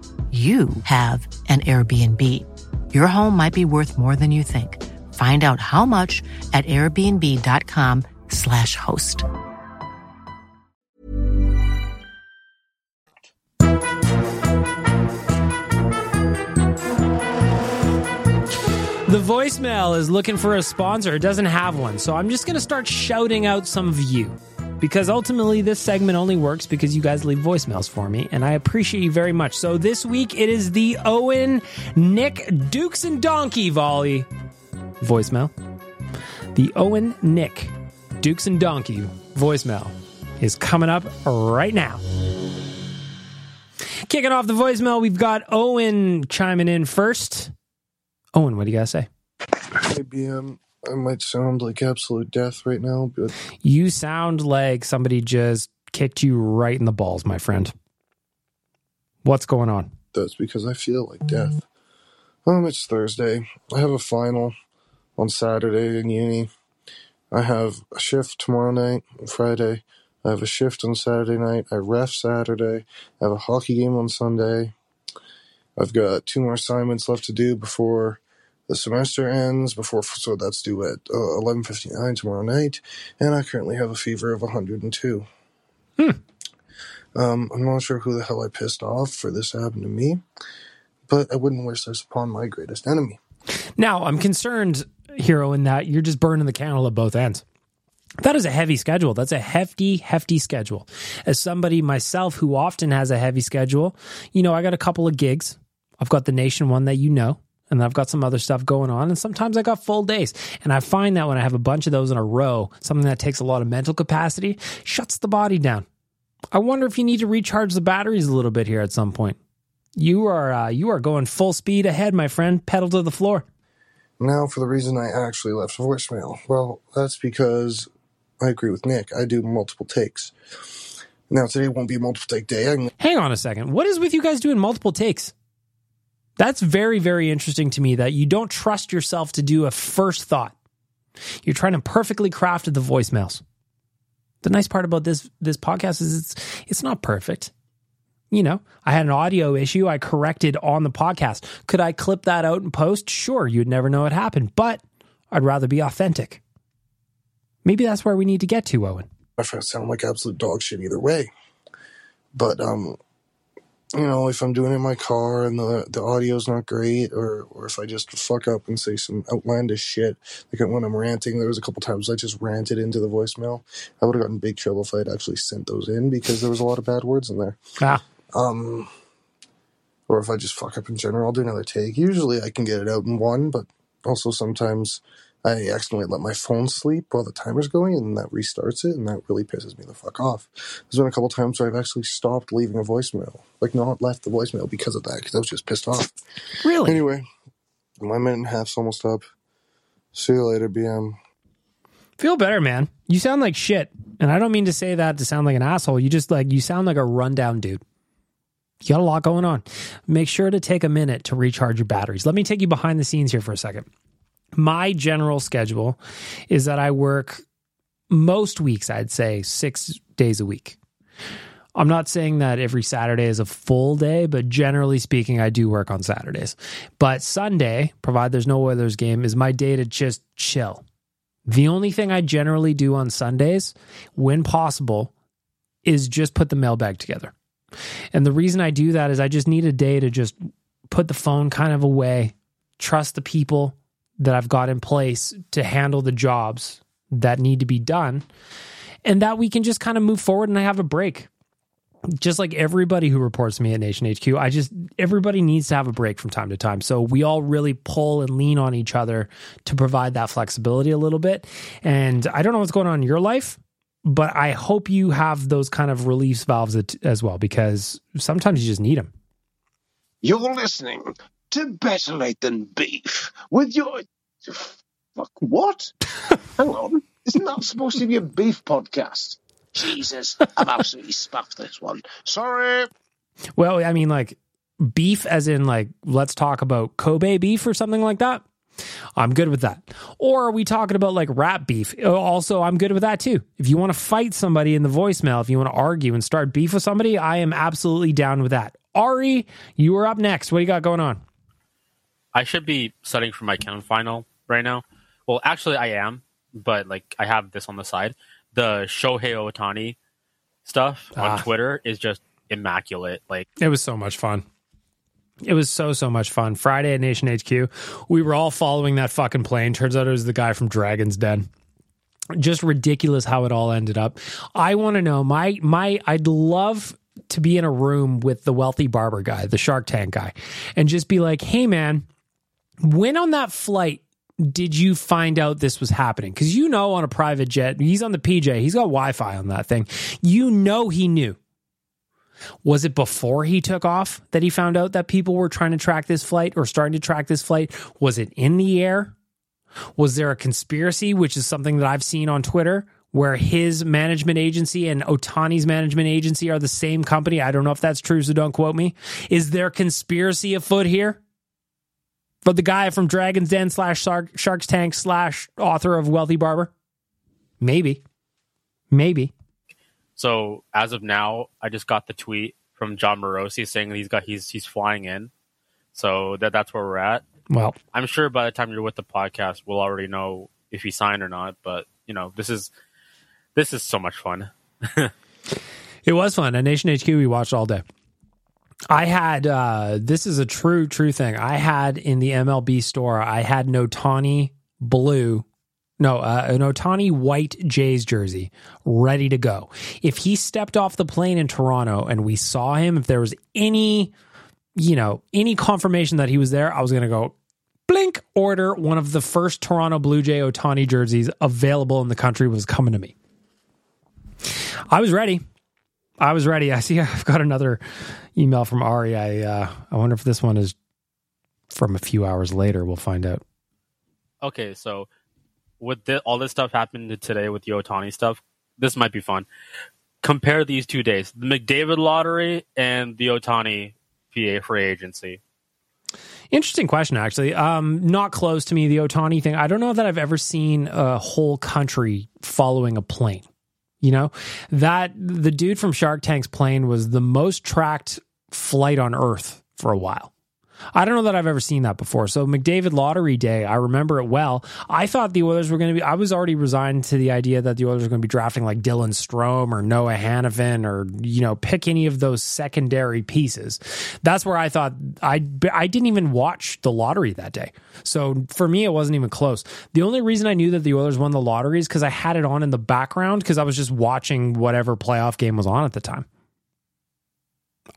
you have an Airbnb. Your home might be worth more than you think. Find out how much at airbnb.com/slash host. The voicemail is looking for a sponsor. It doesn't have one. So I'm just going to start shouting out some of you because ultimately this segment only works because you guys leave voicemails for me and I appreciate you very much. So this week it is the Owen, Nick, Dukes and Donkey volley voicemail. The Owen, Nick, Dukes and Donkey voicemail is coming up right now. Kicking off the voicemail, we've got Owen chiming in first. Owen, what do you guys say? Maybe um, I might sound like absolute death right now, but You sound like somebody just kicked you right in the balls, my friend. What's going on? that's because I feel like death. Um, it's Thursday. I have a final on Saturday in uni. I have a shift tomorrow night, Friday. I have a shift on Saturday night. I ref Saturday. I have a hockey game on Sunday. I've got two more assignments left to do before the semester ends. Before so that's due at uh, eleven fifty nine tomorrow night, and I currently have a fever of hundred and two. Um, I'm not sure who the hell I pissed off for this to happen to me, but I wouldn't wish this upon my greatest enemy. Now, I'm concerned, Hero, in that you're just burning the candle at both ends. That is a heavy schedule. That's a hefty, hefty schedule. As somebody myself who often has a heavy schedule, you know, I got a couple of gigs. I've got the nation one that you know, and I've got some other stuff going on. And sometimes I got full days. And I find that when I have a bunch of those in a row, something that takes a lot of mental capacity shuts the body down. I wonder if you need to recharge the batteries a little bit here at some point. You are uh, you are going full speed ahead, my friend. Pedal to the floor. Now, for the reason I actually left a voicemail. Well, that's because I agree with Nick. I do multiple takes. Now, today won't be a multiple take day. Can Hang on a second. What is with you guys doing multiple takes? That's very, very interesting to me that you don't trust yourself to do a first thought. You're trying to perfectly craft the voicemails. The nice part about this this podcast is it's it's not perfect. You know, I had an audio issue. I corrected on the podcast. Could I clip that out and post? Sure, you'd never know it happened, but I'd rather be authentic. Maybe that's where we need to get to, Owen. I sound like absolute dog shit either way. But um, you know, if I'm doing it in my car and the the audio's not great, or or if I just fuck up and say some outlandish shit, like when I'm ranting, there was a couple times I just ranted into the voicemail. I would have gotten big trouble if I'd actually sent those in because there was a lot of bad words in there. Ah. Um, or if I just fuck up in general, I'll do another take. Usually I can get it out in one, but also sometimes I accidentally let my phone sleep while the timer's going and that restarts it, and that really pisses me the fuck off. There's been a couple times where I've actually stopped leaving a voicemail, like not left the voicemail because of that, because I was just pissed off. Really? Anyway, my minute and a half's almost up. See you later, BM. Feel better, man. You sound like shit. And I don't mean to say that to sound like an asshole. You just like, you sound like a rundown dude. You got a lot going on. Make sure to take a minute to recharge your batteries. Let me take you behind the scenes here for a second. My general schedule is that I work most weeks, I'd say six days a week. I'm not saying that every Saturday is a full day, but generally speaking, I do work on Saturdays. But Sunday, provide there's no Oilers game, is my day to just chill. The only thing I generally do on Sundays, when possible, is just put the mailbag together. And the reason I do that is I just need a day to just put the phone kind of away, trust the people that I've got in place to handle the jobs that need to be done, and that we can just kind of move forward and I have a break. Just like everybody who reports me at Nation HQ, I just everybody needs to have a break from time to time. So we all really pull and lean on each other to provide that flexibility a little bit. And I don't know what's going on in your life, but I hope you have those kind of release valves as well because sometimes you just need them. You're listening to Better Late Than Beef with your. Fuck, what? Hang on. Isn't that supposed to be a beef podcast? Jesus, I've absolutely spaffed this one. Sorry. Well, I mean, like beef, as in like let's talk about Kobe beef or something like that. I'm good with that. Or are we talking about like rap beef? Oh, also, I'm good with that too. If you want to fight somebody in the voicemail, if you want to argue and start beef with somebody, I am absolutely down with that. Ari, you are up next. What do you got going on? I should be studying for my count final right now. Well, actually, I am, but like I have this on the side. The Shohei Ohtani stuff on Ah. Twitter is just immaculate. Like It was so much fun. It was so so much fun. Friday at Nation HQ, we were all following that fucking plane. Turns out it was the guy from Dragon's Den. Just ridiculous how it all ended up. I want to know my my. I'd love to be in a room with the wealthy barber guy, the Shark Tank guy, and just be like, "Hey, man, when on that flight did you find out this was happening? Because you know, on a private jet, he's on the PJ, he's got Wi Fi on that thing. You know, he knew. Was it before he took off that he found out that people were trying to track this flight or starting to track this flight? Was it in the air? Was there a conspiracy, which is something that I've seen on Twitter, where his management agency and Ohtani's management agency are the same company? I don't know if that's true, so don't quote me. Is there conspiracy afoot here? For the guy from Dragon's Den slash Shark's Tank slash author of Wealthy Barber? Maybe. Maybe. so. As of now, I just got the tweet from Jon Morosi saying he's got he's he's flying in. So that that's where we're at. Well, I'm sure by the time you're with the podcast, we'll already know if he signed or not. But you know, this is this is so much fun. It was fun. At Nation HQ, we watched all day. I had uh this is a true, true thing. I had in the MLB store, I had no Tawny blue No, uh, an Ohtani white Jays jersey ready to go. If he stepped off the plane in Toronto and we saw him, if there was any, you know, any confirmation that he was there, I was going to go blink order one of the first Toronto Blue Jay Ohtani jerseys available in the country was coming to me. I was ready. I was ready. I see I've got another email from Ari. I uh, I wonder if this one is from a few hours later. We'll find out. Okay, so with thi- all this stuff happening today with the Ohtani stuff, this might be fun. Compare these two days: the McDavid lottery and the Ohtani PA free agency. Interesting question, actually. Um, not close to me, the Ohtani thing. I don't know that I've ever seen a whole country following a plane. You know, that the dude from Shark Tank's plane was the most tracked flight on Earth for a while. I don't know that I've ever seen that before. So McDavid lottery day, I remember it well. I thought the Oilers were going to be. I was already resigned to the idea that the Oilers were going to be drafting like Dylan Strome or Noah Hanifin or you know pick any of those secondary pieces. That's where I thought I I didn't even watch the lottery that day. So for me, it wasn't even close. The only reason I knew that the Oilers won the lottery is because I had it on in the background because I was just watching whatever playoff game was on at the time.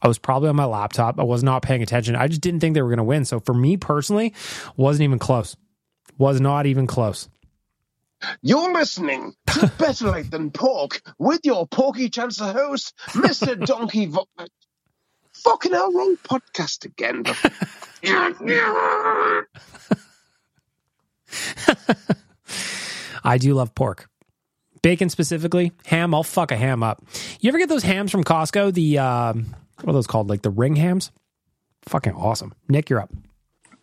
I was probably on my laptop. I was not paying attention. I just didn't think they were going to win. So for me personally, wasn't even close. Was not even close. You're listening to Better Late Than Pork with your Porky Chancer host, Mr. Donkey Vo- Fucking hell, wrong podcast again. I do love pork. Bacon specifically, ham, I'll fuck a ham up. You ever get those hams from Costco? The, um, what are those called? Like the ring hams? Fucking awesome. Nick, you're up.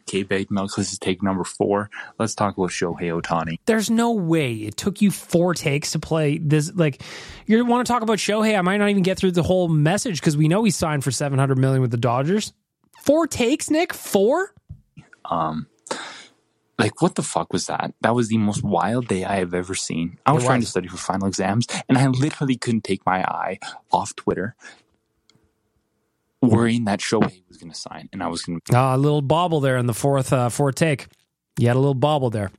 Okay, Baked Milk, this is take number four. Let's talk about Shohei Ohtani. There's no way it took you four takes to play this. Like, you want to talk about Shohei? I might not even get through the whole message because we know he signed for 700 million with the Dodgers. Four takes, Nick? Four? Um, like what the fuck was that? That was the most wild day I have ever seen. I was, It trying to study for final exams, and I literally couldn't take my eye off Twitter, worrying that Shohei was going to sign, and I was going to. Ah, a little bobble there in the fourth uh, fourth take. You had a little bobble there.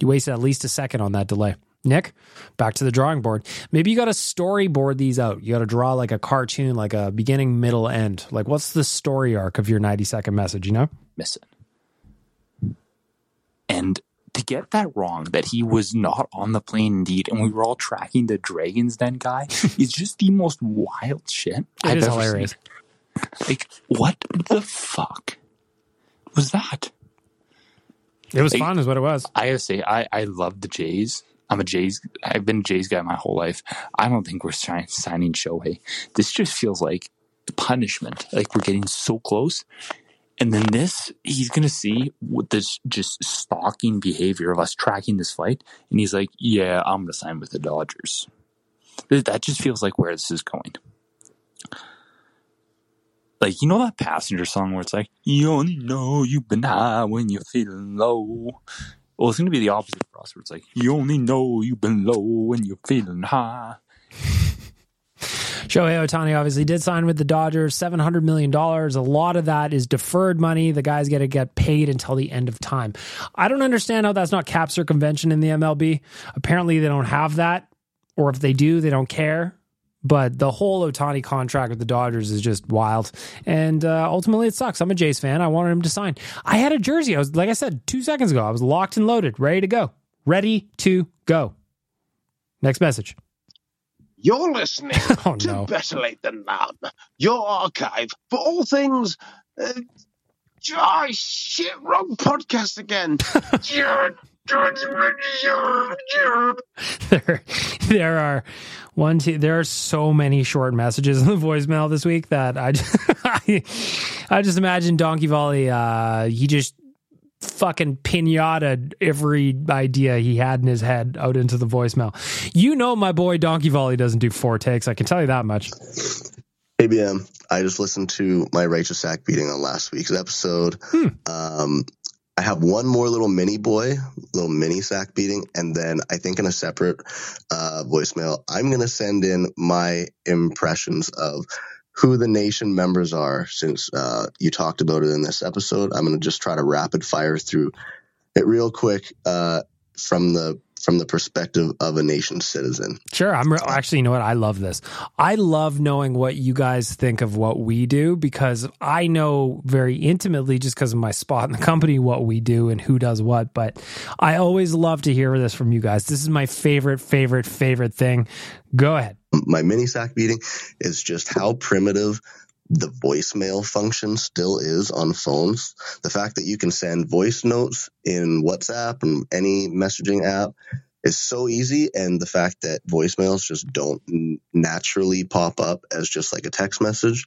You wasted at least a second on that delay. Nick, back to the drawing board. Maybe you got to storyboard these out. You got to draw like a cartoon, like a beginning, middle, end. Like, what's the story arc of your 90 second message, you know? miss it. And to get that wrong, that he was not on the plane indeed, and we were all tracking the Dragon's Den guy, is just the most wild shit It I've is ever hilarious. seen. Like, what the fuck was that? It was Like, fun, is what it was. I gotta say, I, I love the Jays. I'm a Jays. I've been a Jays guy my whole life. I don't think we're sign, signing Shohei. This just feels like punishment. Like we're getting so close, and then this, he's gonna see what this just stalking behavior of us tracking this flight, and he's like, "Yeah, I'm gonna sign with the Dodgers." That that just feels like where this is going. Like you know that passenger song where it's like, "You only know you've been high when you're feeling low." Well, it's going to be the opposite for us, where it's like, you only know you've been low when you're feeling high. Shohei Ohtani obviously did sign with the Dodgers, $700 million. A lot of that is deferred money. The guy's to get paid until the end of time. I don't understand how that's not cap circumvention in the MLB. Apparently, they don't have that, or if they do, they don't care. But the whole Ohtani contract with the Dodgers is just wild. And uh, ultimately, it sucks. I'm a Jays fan. I wanted him to sign. I had a jersey. I was, like I said, two seconds ago, I was locked and loaded, ready to go. Ready to go. Next message. You're listening Oh, to no. Better Late Than None, your archive for all things. Uh, oh, shit, wrong podcast again. there, there are one, two, there are so many short messages in the voicemail this week that I, I, I just imagine Donkey Volley, uh, he just fucking pinata every idea he had in his head out into the voicemail. You know, my boy Donkey Volley doesn't do four takes. I can tell you that much. ABM, I just listened to my Rachel Sack beating on last week's episode. Um, I have one more little mini boy, little mini sack beating, and then I think in a separate uh, voicemail, I'm going to send in my impressions of who the nation members are since uh, you talked about it in this episode. I'm going to just try to rapid fire through it real quick uh, from the from the perspective of a nation citizen. Sure. I'm re- actually, you know what? I love this. I love knowing what you guys think of what we do because I know very intimately, just because of my spot in the company, what we do and who does what. But I always love to hear this from you guys. This is my favorite, favorite, favorite thing. Go ahead. My mini sack beating is just how primitive the voicemail function still is on phones. The fact that you can send voice notes in WhatsApp and any messaging app is so easy. And the fact that voicemails just don't naturally pop up as just like a text message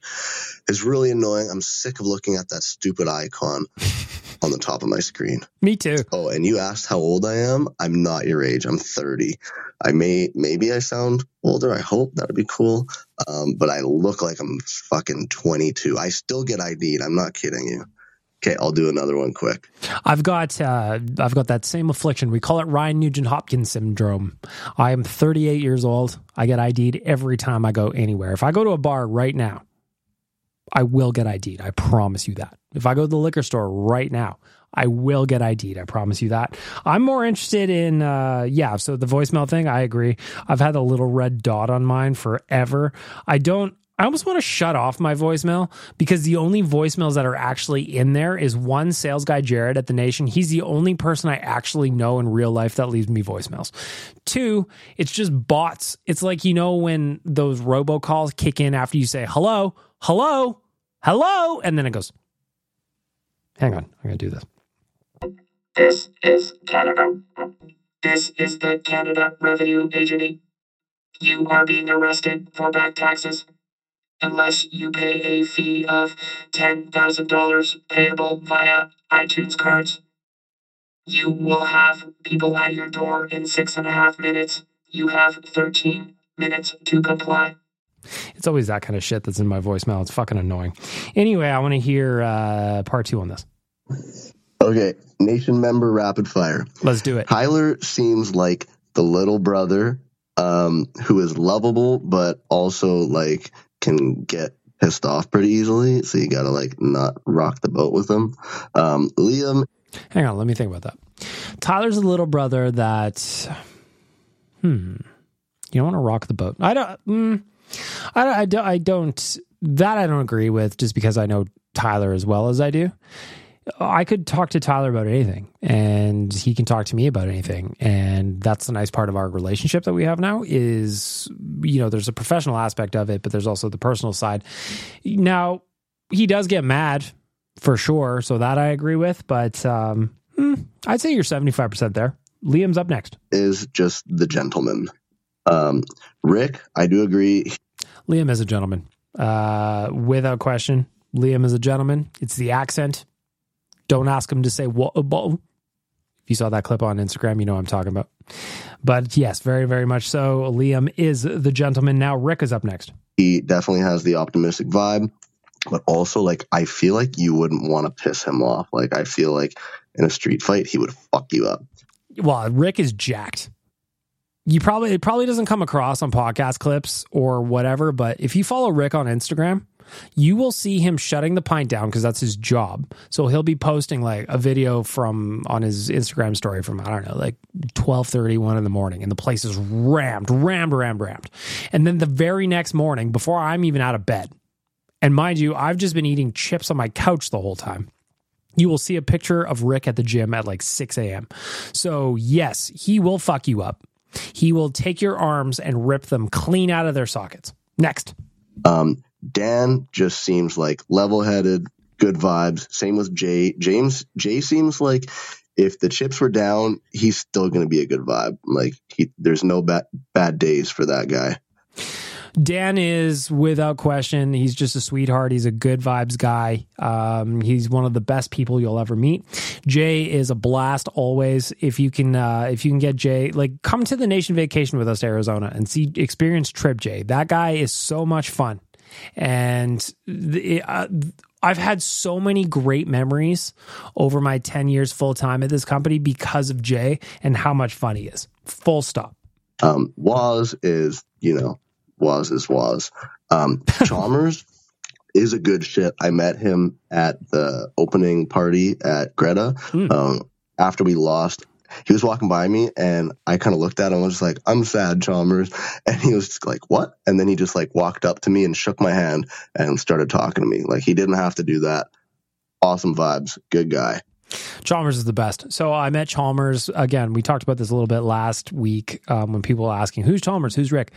is really annoying. I'm sick of looking at that stupid icon on the top of my screen. Me too. Oh, and you asked how old I am. I'm not your age. I'm 30. I may, maybe I sound older. I hope that'd be cool. Um, but I look like I'm fucking 22. I still get ID'd. I'm not kidding you. Okay, I'll do another one quick. I've got uh, I've got that same affliction. We call it Ryan Nugent Hopkins syndrome. I am 38 years old. I get ID'd every time I go anywhere. If I go to a bar right now, I will get ID'd. I promise you that. If I go to the liquor store right now, I will get ID'd. I promise you that. I'm more interested in, uh, yeah. So the voicemail thing, I agree. I've had a little red dot on mine forever. I don't. I almost want to shut off my voicemail because the only voicemails that are actually in there is one sales guy, Jared at the Nation. He's the only person I actually know in real life that leaves me voicemails. Two, it's just bots. It's like, you know, when those robocalls kick in after you say hello, hello, hello, and then it goes, hang on, I'm going to do this. This is Canada. This is the Canada Revenue Agency. You are being arrested for back taxes unless you pay a fee of $10,000 payable via iTunes cards. You will have people at your door in six and a half minutes. You have 13 minutes to comply. It's always that kind of shit that's in my voicemail. It's fucking annoying. Anyway, I want to hear uh, part two on this. Okay, nation member rapid fire. Let's do it. Tyler seems like the little brother um, who is lovable, but also like can get pissed off pretty easily. So you gotta like not rock the boat with them. Um, Liam, Hang on, let me think about that. Tyler's a little brother that, hmm, you don't want to rock the boat. I don't, mm, I, don't- I, don't, I don't, that I don't agree with just because I know Tyler as well as I do. I could talk to Tyler about anything and he can talk to me about anything. And that's the nice part of our relationship that we have now is, you know, there's a professional aspect of it, but there's also the personal side. Now, he does get mad for sure. So that I agree with, but um, hmm, I'd say you're 75% there. Liam's up next. is just the gentleman. Um, Rick, I do agree. Liam is a gentleman. Uh, without question, Liam is a gentleman. It's the accent. Don't ask him to say what about. If you saw that clip on Instagram, you know what I'm talking about. But yes, very, very much so. Liam is the gentleman. Now, Rick is up next. He definitely has the optimistic vibe, but also like I feel like you wouldn't want to piss him off. Like I feel like in a street fight he would fuck you up. Well, Rick is jacked. You probably it probably doesn't come across on podcast clips or whatever, but if you follow Rick on Instagram, you will see him shutting the pint down because that's his job. So he'll be posting like a video from on his Instagram story from I don't know, like twelve thirty one in the morning, and the place is rammed, rammed, rammed, rammed. And then the very next morning, before I'm even out of bed, and mind you, I've just been eating chips on my couch the whole time you will see a picture of Rick at the gym at like 6 a.m. So, yes, he will fuck you up. He will take your arms and rip them clean out of their sockets. Next. Um, Dan just seems like level headed, good vibes. Same with Jay. James Jay seems like if the chips were down, he's still going to be a good vibe. Like he, there's no bad bad days for that guy. Dan is without question. He's just a sweetheart. He's a good vibes guy. Um, he's one of the best people you'll ever meet. Jay is a blast always. If you can, uh, if you can get Jay, like come to the nation vacation with us Arizona and see experience Trip Jay. That guy is so much fun, and the, uh, I've had so many great memories over my ten years full time at this company because of Jay and how much fun he is. Full stop. Um, Waz is, you know, Waz is Waz. Um, Chalmers is a good shit. I met him at the opening party at Greta. Um, after we lost, he was walking by me and I kind of looked at him and was just like, I'm sad, Chalmers. And he was just like, what? And then he just like walked up to me and shook my hand and started talking to me. Like he didn't have to do that. Awesome vibes. Good guy. Chalmers is the best. So I met Chalmers again. We talked about this a little bit last week um, when people were asking, "Who's Chalmers? Who's Rick?"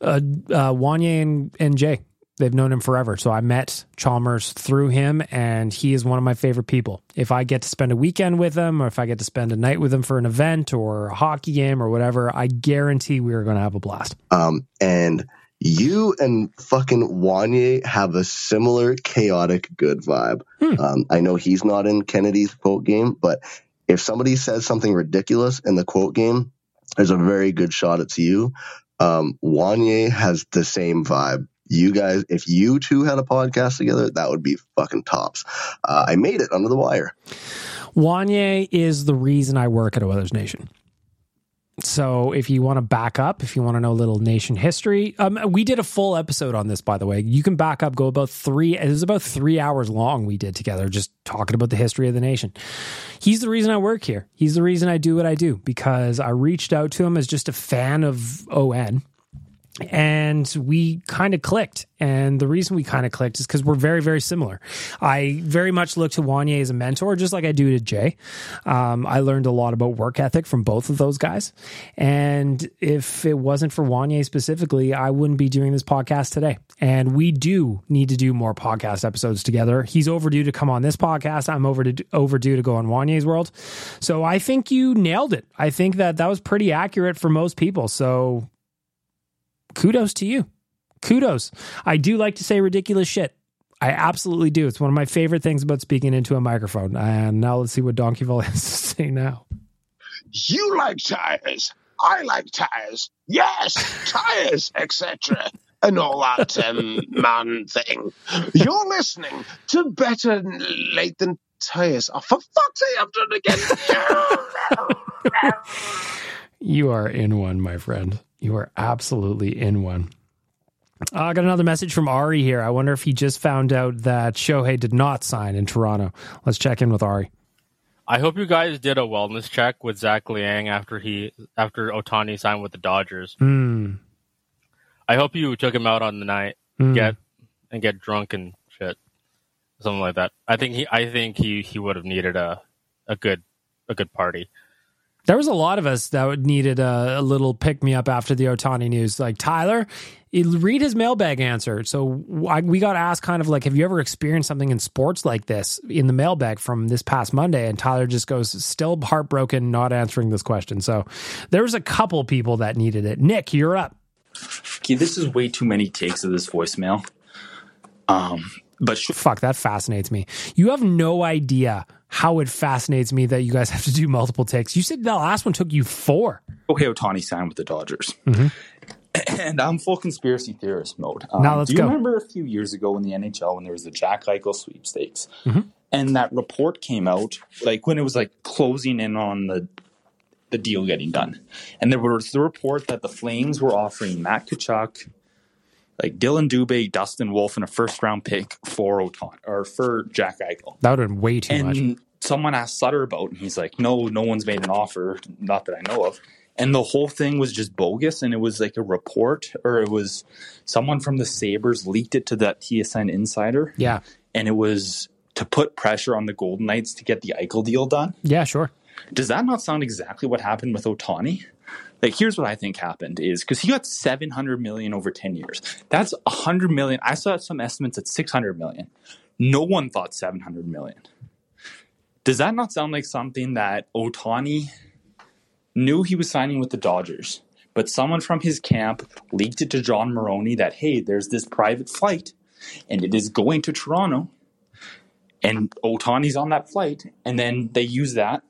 Uh, uh, Wanye and, and Jay. They've known him forever. So I met Chalmers through him, and he is one of my favorite people. If I get to spend a weekend with him, or if I get to spend a night with him for an event or a hockey game or whatever, I guarantee we are going to have a blast. Um, and you and fucking Wanye have a similar chaotic good vibe. Um, I know he's not in Kennedy's quote game, but if somebody says something ridiculous in the quote game, there's a very good shot it's you. Um, Wanye has the same vibe. You guys, if you two had a podcast together, that would be fucking tops. Uh, I made it under the wire. Wanye is the reason I work at Oilers Nation. So if you want to back up, if you want to know a little nation history, um, we did a full episode on this, by the way. You can back up, go about three, it was about three hours long we did together, just talking about the history of the nation. He's the reason I work here. He's the reason I do what I do because I reached out to him as just a fan of ON and we kind of clicked. And the reason we kind of clicked is because we're very, very similar. I very much look to Wanye as a mentor, just like I do to Jay. Um, I learned a lot about work ethic from both of those guys. And if it wasn't for Wanye specifically, I wouldn't be doing this podcast today. And we do need to do more podcast episodes together. He's overdue to come on this podcast. I'm over to, overdue to go on Wanye's world. So I think you nailed it. I think that that was pretty accurate for most people. So kudos to you. Kudos. I do like to say ridiculous shit. I absolutely do. It's one of my favorite things about speaking into a microphone. And now let's see what Donkey Vol has to say now. You like tires. I like tires. Yes, tires, etc. And all that um, man thing. You're listening to Better Late Than Tires. Oh, for fuck's sake, I've done it again. You are in one, my friend. You are absolutely in one. Uh, I got another message from Ari here. I wonder if he just found out that Shohei did not sign in Toronto. Let's check in with Ari. I hope you guys did a wellness check with Zach Laing after he after Ohtani signed with the Dodgers. Hmm. I hope you took him out on the night, Hmm. get and get drunk and shit, something like that. I think he I think he he would have needed a a good a good party. There was a lot of us that needed a, a little pick me up after the Ohtani news. Like Tyler, read his mailbag answer. So I, we got asked kind of like, have you ever experienced something in sports like this in the mailbag from this past Monday? And Tyler just goes, still heartbroken, not answering this question. So there was a couple people that needed it. Nick, you're up. Okay, this is way too many takes of this voicemail. Um, but fuck, that fascinates me. You have no idea how it fascinates me that you guys have to do multiple takes. You said the last one took you four. Okay, Ohtani signed with the Dodgers. Mhm. And I'm full conspiracy theorist mode. Um, Now let's do you go. remember a few years ago in the NHL when there was the Jack Eichel sweepstakes? Mhm. And that report came out, like when it was like closing in on the the deal getting done. And there was the report that the Flames were offering Matt Tkachuk, like Dylan Dubé, Dustin Wolf, and a first round pick for Ohtani or for Jack Eichel. That would have been way too and much. someone asked Sutter about it, and he's like, "No, no one's made an offer, not that I know of." And the whole thing was just bogus, and it was like a report, or it was someone from the Sabres leaked it to that TSN insider. Yeah. and it was to put pressure on the Golden Knights to get the Eichel deal done. Yeah, sure. Does that not sound exactly what happened with Ohtani? Like, here's what I think happened is because he got 700 million over 10 years. That's 100 million. I saw some estimates at 600 million. No one thought 700 million. Does that not sound like something that Ohtani knew he was signing with the Dodgers, but someone from his camp leaked it to Jon Morosi that, hey, there's this private flight and it is going to Toronto and Ohtani's on that flight, and then they use that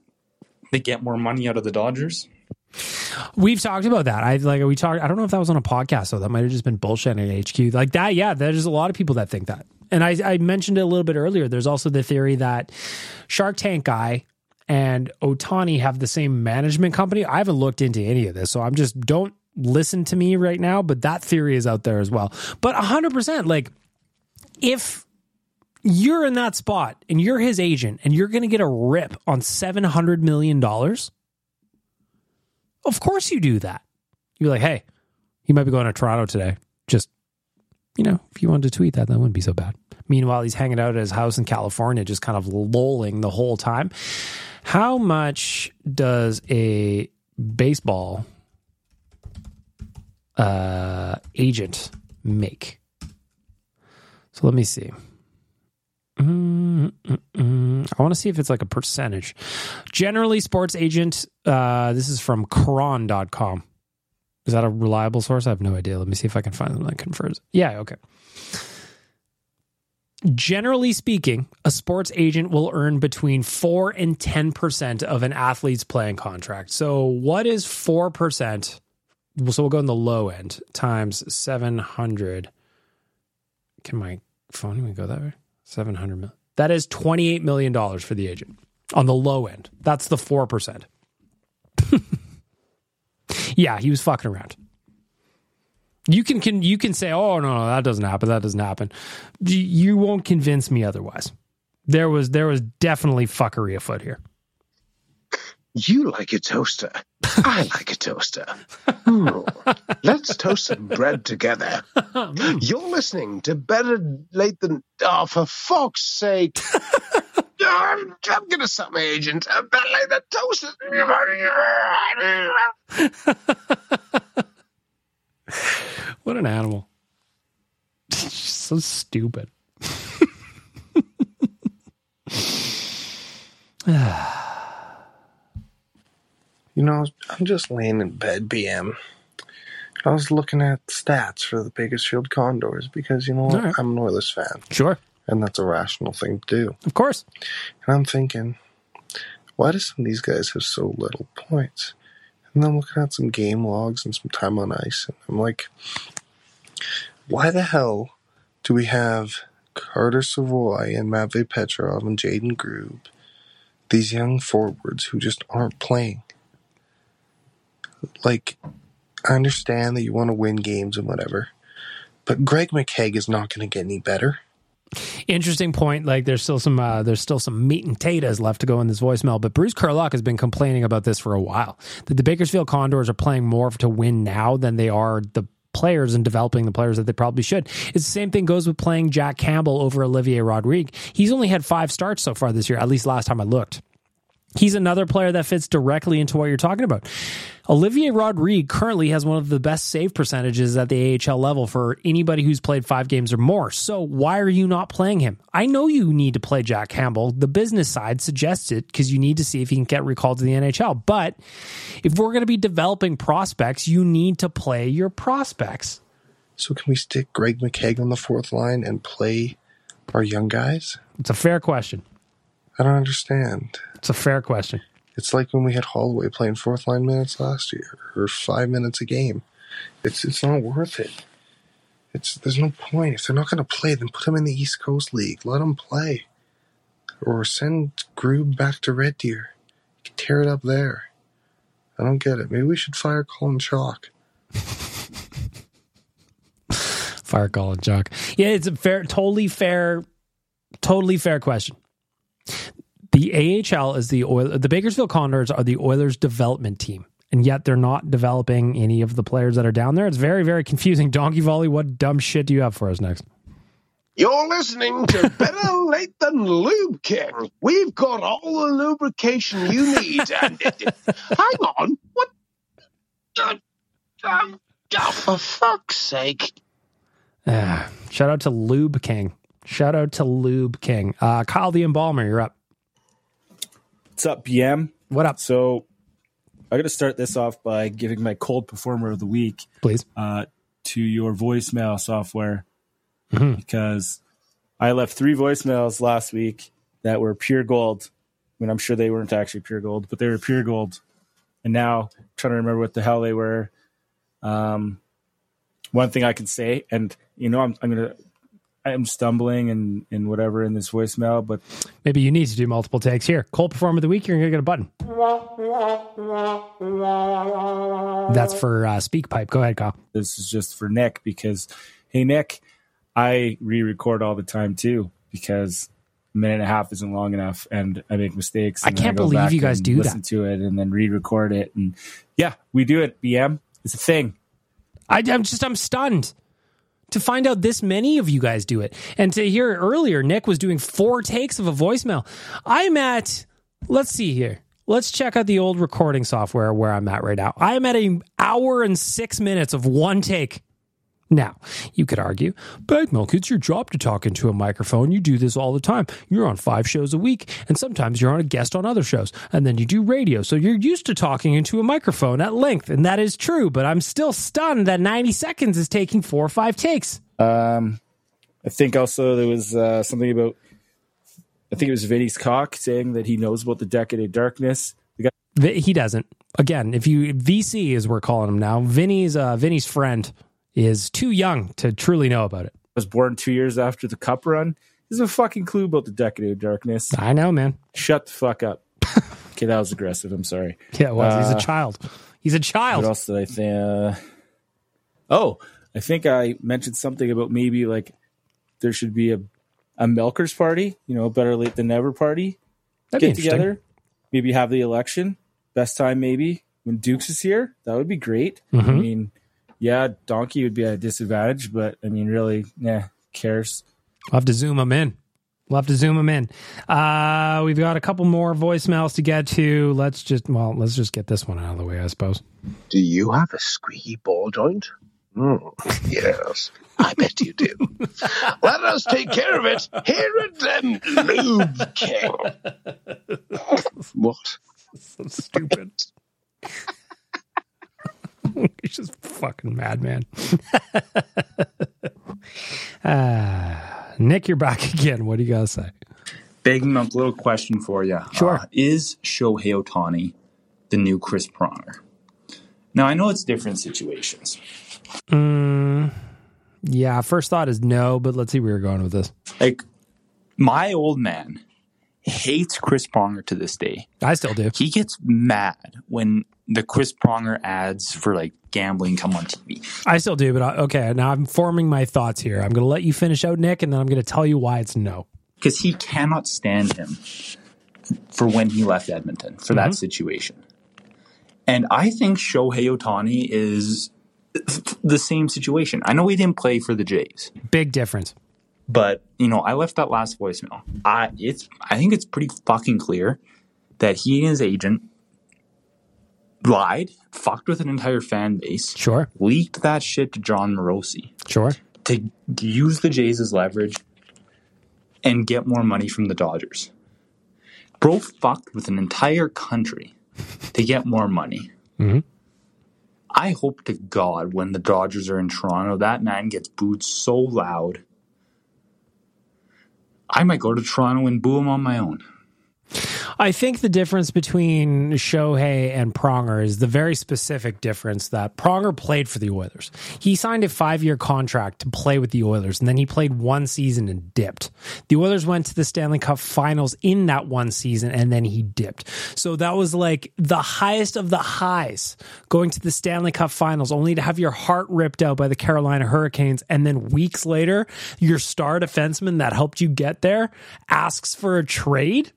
they get more money out of the Dodgers. We've talked about that. I like we talked. I don't know if that was on a podcast, so that might have just been bullshit at HQ. Like that, yeah. There's a lot of people that think that, and I, I mentioned it a little bit earlier. There's also the theory that Shark Tank guy and Ohtani have the same management company. I haven't looked into any of this, so I'm just don't listen to me right now. But that theory is out there as well. But 100, percent like if you're in that spot and you're his agent and you're going to get a rip on 700 million dollars Of course you do that. You're like, hey, he might be going to Toronto today. Just, you know, if you wanted to tweet that, that wouldn't be so bad. Meanwhile, he's hanging out at his house in California, just kind of lolling the whole time. How much does a baseball uh, agent make? So let me see. Mm, mm, mm. I want to see if it's like a percentage. Generally, sports agent, uh, this is from Cron.com. Is that a reliable source? I have no idea. Let me see if I can find something that confirms. Yeah, okay. Generally speaking, a sports agent will earn between 4 and 10% of an athlete's playing contract. So, what is 4%? So, we'll go in the low end times 700. Can my phone even go that way? 700 million. That is $28 million for the agent on the low end. That's the 4%. yeah, he was fucking around. You can, can you can say, "Oh no, no, that doesn't happen. That doesn't happen." You won't convince me otherwise. There was there was definitely fuckery afoot here. You like a toaster. I like a toaster. Hmm. Let's toast some bread together. You're listening to Better Late Than. Oh, for fuck's sake. I'm, I'm going to suck my agent. Better Late Than Toaster. What an animal. so stupid. You know, I'm just laying in bed, BM. I was looking at stats for the Bakersfield Condors because, you know right. I'm an Oilers fan. Sure. And that's a rational thing to do. Of course. And I'm thinking, why do some of these guys have so little points? And then I'm looking at some game logs and some time on ice, and I'm like, why the hell do we have Carter Savoie and Matvey Petrov and Jayden Grubbe, these young forwards who just aren't playing? Like, I understand that you want to win games and whatever, but Greg McKegg is not going to get any better. Interesting point. Like there's still some uh, there's still some meat and taters left to go in this voicemail. But Bruce Kurlock has been complaining about this for a while. That the Bakersfield Condors are playing more to win now than they are the players and developing the players that they probably should. It's the same thing goes with playing Jack Campbell over Olivier Rodrigue. He's only had five starts so far this year, at least last time I looked. He's another player that fits directly into what you're talking about. Olivier Rodrigue currently has one of the best save percentages at the AHL level for anybody who's played five games or more. So why are you not playing him? I know you need to play Jack Campbell. The business side suggests it because you need to see if he can get recalled to the NHL. But if we're going to be developing prospects, you need to play your prospects. So can we stick Greg McKegg on the fourth line and play our young guys? It's a fair question. I don't understand. It's a fair question. It's like when we had Holloway playing fourth line minutes last year, or five minutes a game. It's it's not worth it. It's there's no point if they're not going to play. Then put them in the East Coast League. Let them play, or send Grubbe back to Red Deer. Tear it up there. I don't get it. Maybe we should fire Colin Chaulk. Fire Colin Chaulk. Yeah, it's a fair, totally fair, totally fair question. The AHL is the oil. The Bakersfield Condors are the Oilers' development team, and yet they're not developing any of the players that are down there. It's very, very confusing. Donkey Volley, what dumb shit do you have for us next? You're listening to Better Late Than Lube King. We've got all the lubrication you need. And hang on, what? Uh, um, oh, for fuck's sake! Ah, shout out to Lube King. Shout out to Lube King. Uh, Kyle the Embalmer, you're up. What's up, BM? What up? So, I'm going to start this off by giving my cold performer of the week, please, uh, to your voicemail software Mm-hmm. because I left three voicemails last week that were pure gold. I mean, I'm sure they weren't actually pure gold, but they were pure gold. And now, I'm trying to remember what the hell they were. Um, one thing I can say, and you know, I'm, I'm gonna, I'm stumbling and and whatever in this voicemail, but Maybe you need to do multiple takes. Here, Cold Performer of the Week, you're going to get a button. That's for uh, SpeakPipe. Go ahead, Kyle. this is just for Nick because, hey, Nick, I re-record all the time too because a minute and a half isn't long enough, and I make mistakes. I can't go believe you guys do listen to it and then re-record it, and yeah, we do it. BM, it's a thing. I, I'm just I'm stunned to find out this many of you guys do it, and to hear earlier Nick was doing four takes of a voicemail. I'm at let's see here. Let's check out the old recording software where I'm at right now. I'm at an hour and six minutes of one take. Now, you could argue, Bag Milk, it's your job to talk into a microphone. You do this all the time. You're on five shows a week, and sometimes you're on a guest on other shows, and then you do radio. So you're used to talking into a microphone at length, and that is true, but I'm still stunned that 90 seconds is taking four or five takes. Um, I think also there was uh, something about. I think it was Vinny's cock saying that he knows about the Decade of Darkness. Guy He doesn't. Again, if you VC as we're calling him now, Vinny's uh, Vinny's friend is too young to truly know about it. was born two years after the Cup run. He has a fucking clue about the Decade of Darkness. I know, man. Shut the fuck up. okay, that was aggressive. I'm sorry. Yeah, it was. He's Uh, a child. He's a child. What else did I think? Uh, oh, I think I mentioned something about maybe like there should be a a milkers party. You know, better late than never party. That'd Get together. Maybe have the election. Best time maybe when Dukes is here. That would be great. I Mhm. mean, yeah, Donkey would be at a disadvantage, but I mean, really, yeah, cares. We'll have to zoom them in. We'll have to zoom them in. Uh, we've got a couple more voicemails to get to. Let's just, well, let's just get this one out of the way, I suppose. Do you have a squeaky ball joint? Mm, yes, I bet you do. Let us take care of it here at um, Lube King. What? So stupid. He's just fucking madman. uh, Nick, you're back again. What do you got to say? Big Milk, little question for you. Sure. Uh, is Shohei Ohtani the new Chris Pronger? Now, I know it's different situations. Mm, yeah, first thought is no, but let's see where you're going with this. Like, my old man hates Chris Pronger to this day. I still do. He gets mad when the Chris Pronger ads for like gambling come on TV. I still do, but I, okay, now I'm forming my thoughts here. I'm going to let you finish out, Nick, and then I'm going to tell you why it's no. because he cannot stand him for when he left Edmonton for Mhm. that situation. And I think Shohei Ohtani is the same situation. I know he didn't play for the Jays, Big difference. but you know, I left that last voicemail. I it's I think it's pretty fucking clear that he and his agent lied, fucked with an entire fan base, Sure. leaked that shit to Jon Morosi Sure. to use the Jays as leverage and get more money from the Dodgers. Bro fucked with an entire country to get more money. Mhm. I hope to God when the Dodgers are in Toronto, that man gets booed so loud. I might go to Toronto and boo him on my own. I think the difference between Shohei and Pronger is the very specific difference that Pronger played for the Oilers. He signed a five year contract to play with the Oilers, and then he played one season and dipped. The Oilers went to the Stanley Cup finals in that one season, and then he dipped. So that was like the highest of the highs going to the Stanley Cup finals, only to have your heart ripped out by the Carolina Hurricanes. And then weeks later, your star defenseman that helped you get there asks for a trade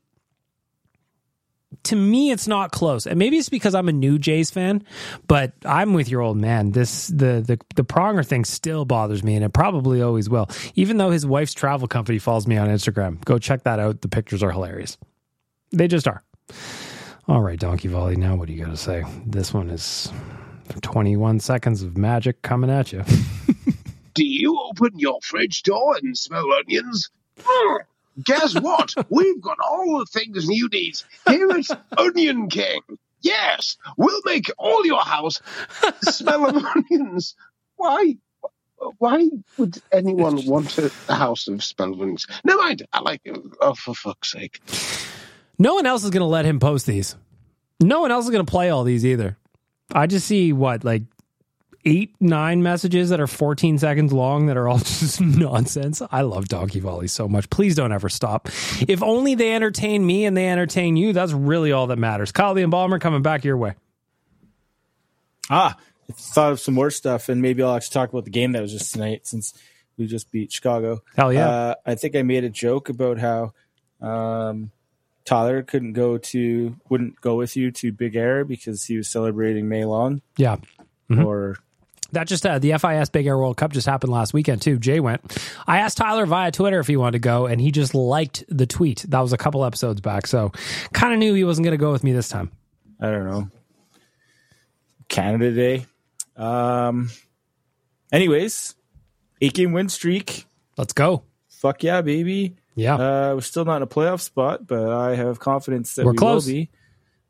to me it's not close. And maybe it's because i'm a new jays fan but i'm with your old man. This the the, the pronger thing still bothers me and it probably always will. Even though his wife's travel company follows me on instagram. Go check that out. The pictures are hilarious. They just are. All right donkey volley now what do you got to say? This one is 21 seconds of magic coming at you. Do you open your fridge door and smell onions? Guess what? We've got all the things you need here at Onion King. Yes, we'll make all your house smell of onions. Why? Why would anyone want a house of smell of onions? Never mind. I like it. Oh, for fuck's sake. no one else is going to let him post these no one else is going to play all these either i just see what like eight, nine messages that are 14 seconds long that are all just nonsense. I love Donkey Volley so much. Please don't ever stop. If only they entertain me and they entertain you, that's really all that matters. Kyle the Embalmer coming back your way. Ah, I thought of some more stuff, and maybe I'll actually talk about the game that was just tonight since we just beat Chicago. Hell yeah. Uh, I think I made a joke about how Um, Tyler couldn't go to wouldn't go with you to Big Air because he was celebrating May Long. Yeah. Mhm. Or That just uh, the FIS Big Air World Cup just happened last weekend too. Jay went. I asked Tyler via Twitter if he wanted to go, and he just liked the tweet. That was a couple episodes back, so kind of knew he wasn't going to go with me this time. I don't know. Canada Day. Um. Anyways, eight game win streak. Let's go. Fuck yeah, baby. Yeah. Uh, we're still not in a playoff spot, but I have confidence that We're we close. will be.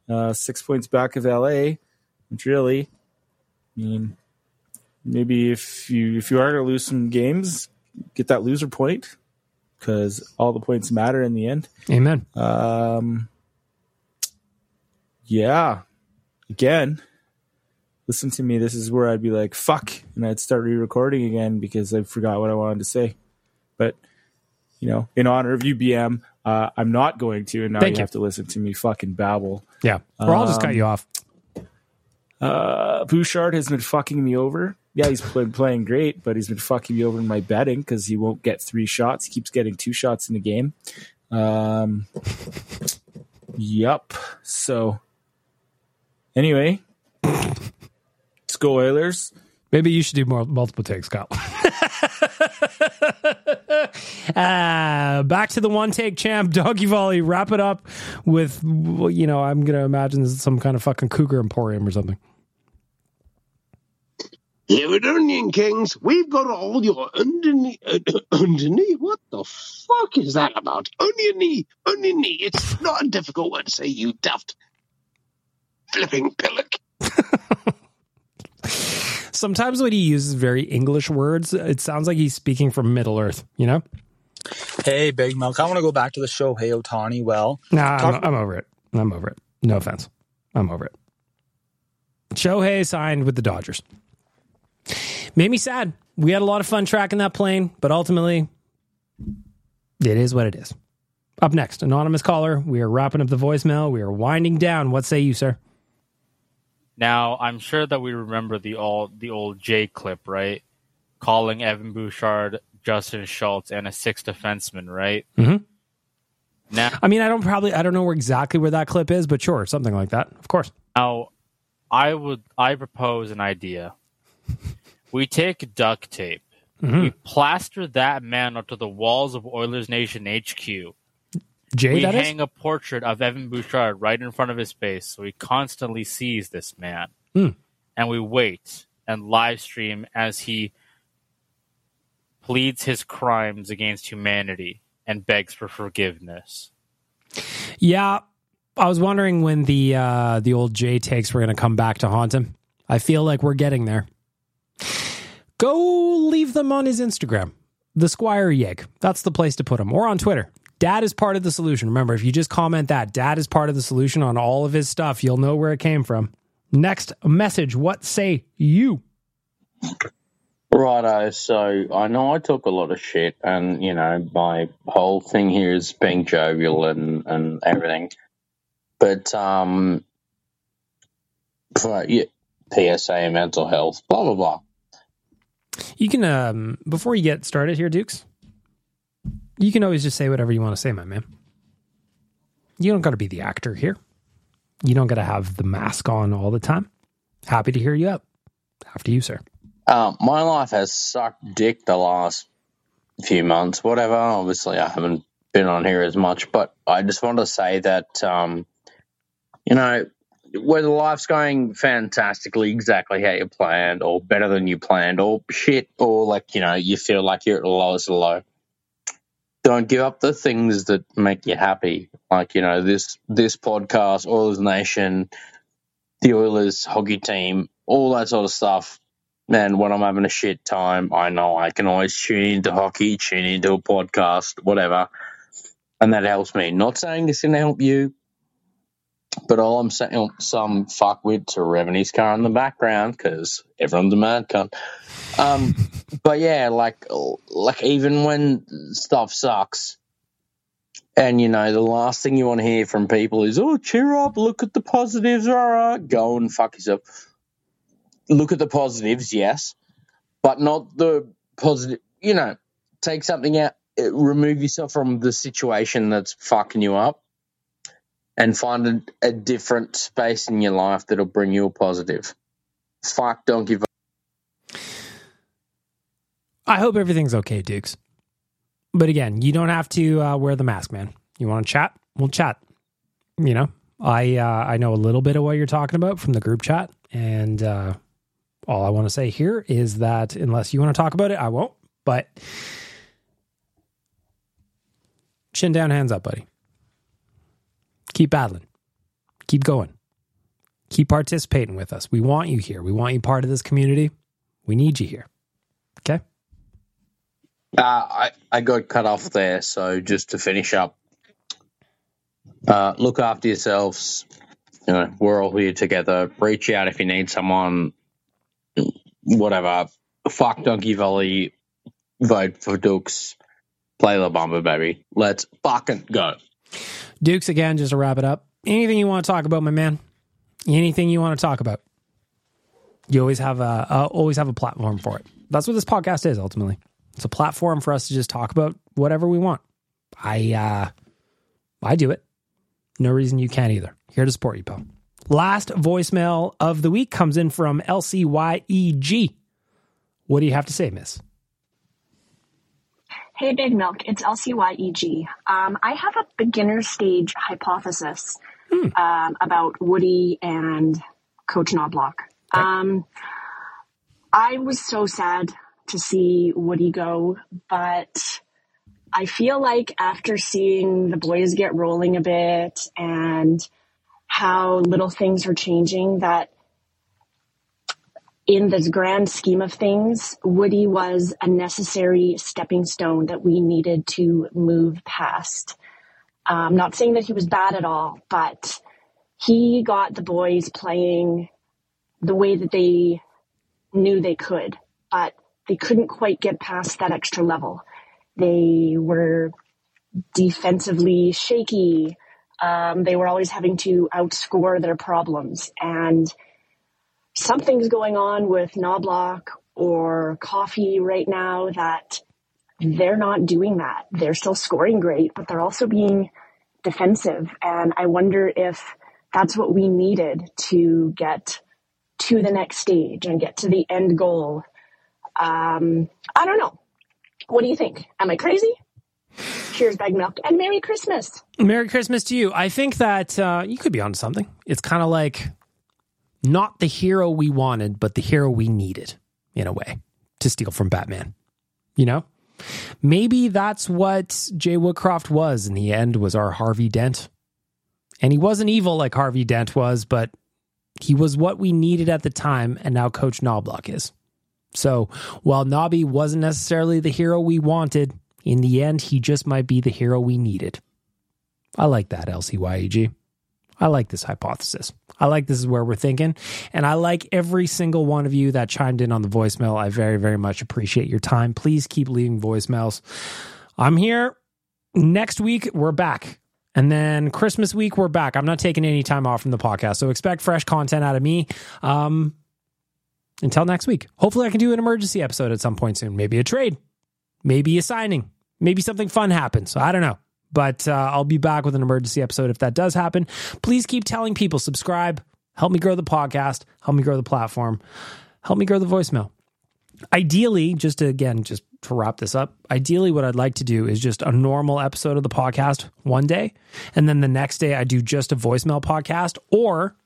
Uh, six points back of LA, which really, I mean, maybe if you if you are going to lose some games, get that loser point because all the points matter in the end. Amen. Um, yeah. Again, listen to me. This is where I'd be like, fuck. And I'd start re recording again because I forgot what I wanted to say. But, you know, in honor of UBM, uh, I'm not going to. And now Thank you you. have to listen to me fucking babble. Yeah. Or I'll just cut Um, you off. Uh, Bouchard has been fucking me over. Yeah, he's been playing great, but he's been fucking me over in my betting because he won't get three shots. He keeps getting two shots in the game. Um, yup. So, anyway, let's go Oilers. Maybe you should do more multiple takes, Kyle. uh, back to the one take champ, doggy volley. Wrap it up with, you know, I'm gonna imagine this is some kind of fucking cougar emporium or something. Here at Onion Kings, we've got all your underneath. Uh, underneath? What the fuck is that about? Oniony, oniony. It's not a difficult word to say, you daft flipping pillock. Sometimes when he uses very English words, it sounds like he's speaking from Middle Earth. You know? Hey, Big Milk. I want to go back to the show. Hey, Ohtani. Well, Nah, talk- I'm, I'm over it. I'm over it. No offense. I'm over it. Shohei signed with the Dodgers. Made me sad. We had a lot of fun tracking that plane, but ultimately, it is what it is. Up next, anonymous caller. We are wrapping up the voicemail. We are winding down. What say you, sir? Now, I'm sure that we remember the old the old J clip, right? Calling Evan Bouchard, Justin Schultz, and a sixth defenseman, right? Mm-hmm. Now, I mean, I don't probably, I don't know where exactly where that clip is, but sure, something like that. Of course. now, I would I propose an idea. We take duct tape, Mhm. we plaster that man onto the walls of Oilers Nation HQ. Jay, we that is? hang a portrait of Evan Bouchard right in front of his face, so he constantly sees this man. Hmm. And we wait and live stream as he pleads his crimes against humanity and begs for forgiveness. Yeah, I was wondering when the uh, the old J takes were going to come back to haunt him. I feel like we're getting there. Go leave them on his Instagram, the Squire Yeg. That's the place to put them, or on Twitter. Dad is part of the solution. Remember, if you just comment that Dad is part of the solution on all of his stuff, you'll know where it came from. Next message. What say you? Righto, so I know I talk a lot of shit, and you know my whole thing here is being jovial and and everything, but um, but yeah, PSA, mental health, blah blah blah. You can um before you get started here, Dukes. You can always just say whatever you want to say, my man. You don't got to be the actor here. You don't got to have the mask on all the time. Happy to hear you up. After you, sir. Um, my life has sucked dick the last few months, whatever. Obviously, I haven't been on here as much, but I just want to say that, um, you know, whether life's going fantastically, exactly how you planned, or better than you planned, or shit, or like, you know, you feel like you're at the lowest of low. Don't give up the things that make you happy. Like, you know, this this podcast, Oilers Nation, the Oilers hockey team, all that sort of stuff. Man, when I'm having a shit time, I know I can always tune into hockey, tune into a podcast, whatever, and that helps me. Not saying this can help you, but all I'm saying, some fuckwit to revving his car in the background because everyone's a mad cunt. Um, but yeah, like, like even when stuff sucks, and you know the last thing you want to hear from people is, "Oh, cheer up! Look at the positives!" All right, go and fuck yourself. Look at the positives, yes, but not the positive. You know, take something out. uh, remove yourself from the situation that's fucking you up and find a, a different space in your life that'll bring you a positive. Fuck, don't give up. I hope everything's okay, Dukes. But again, you don't have to uh, wear the mask, man. You want to chat? We'll chat. You know, I uh, I know a little bit of what you're talking about from the group chat, and uh, all I want to say here is that unless you want to talk about it, I won't. But chin down, hands up, buddy. Keep battling. Keep going. Keep participating with us. We want you here. We want you part of this community. We need you here. Okay. Uh, I, I got cut off there, so just to finish up, uh, look after yourselves. You know, we're all here together. Reach out if you need someone. Whatever. Fuck Donkey Valley. Vote for Dukes. Play La Bamba, baby. Let's fucking go. Dukes, again, just to wrap it up. Anything you want to talk about, my man? Anything you want to talk about? You always have a uh, always have a platform for it. That's what this podcast is ultimately. It's a platform for us to just talk about whatever we want. I uh I do it. No reason you can't either. Here to support you, pal. Last voicemail of the week comes in from LCYEG. What do you have to say, miss? Hey, Big Milk, it's LCYEG. Um, I have a beginner stage hypothesis um, about Woody and Coach Knoblauch. Um, I was so sad to see Woody go, but I feel like after seeing the boys get rolling a bit and how little things are changing, that in this grand scheme of things, Woody was a necessary stepping stone that we needed to move past. I'm not saying that he was bad at all, but he got the boys playing the way that they knew they could, but they couldn't quite get past that extra level. They were defensively shaky. Um, they were always having to outscore their problems. And something's going on with Knoblauch or Coffey right now that they're not doing that. They're still scoring great, but they're also being defensive. And I wonder if that's what we needed to get to the next stage and get to the end goal. Um, I don't know. What do you think? Am I crazy? Cheers, bag milk, and Merry Christmas. Merry Christmas to you. I think that uh, you could be onto something. It's kind of like not the hero we wanted, but the hero we needed in a way to steal from Batman. You know? Maybe that's what Jay Woodcroft was in the end was our Harvey Dent. And he wasn't evil like Harvey Dent was, but he was what we needed at the time, and now Coach Knoblauch is. So while Nobby wasn't necessarily the hero we wanted, in the end, he just might be the hero we needed. I like that, LCYEG. I like this hypothesis. I like this is where we're thinking. And I like every single one of you that chimed in on the voicemail. I very, very much appreciate your time. Please keep leaving voicemails. I'm here. Next week, we're back. And then Christmas week, we're back. I'm not taking any time off from the podcast. So expect fresh content out of me. Um, until next week. Hopefully, I can do an emergency episode at some point soon. Maybe a trade, maybe a signing, maybe something fun happens. I don't know. But uh, I'll be back with an emergency episode if that does happen. Please keep telling people, subscribe, help me grow the podcast, help me grow the platform, help me grow the voicemail. Ideally, just to, again, just to wrap this up, ideally, what I'd like to do is just a normal episode of the podcast one day. And then the next day, I do just a voicemail podcast or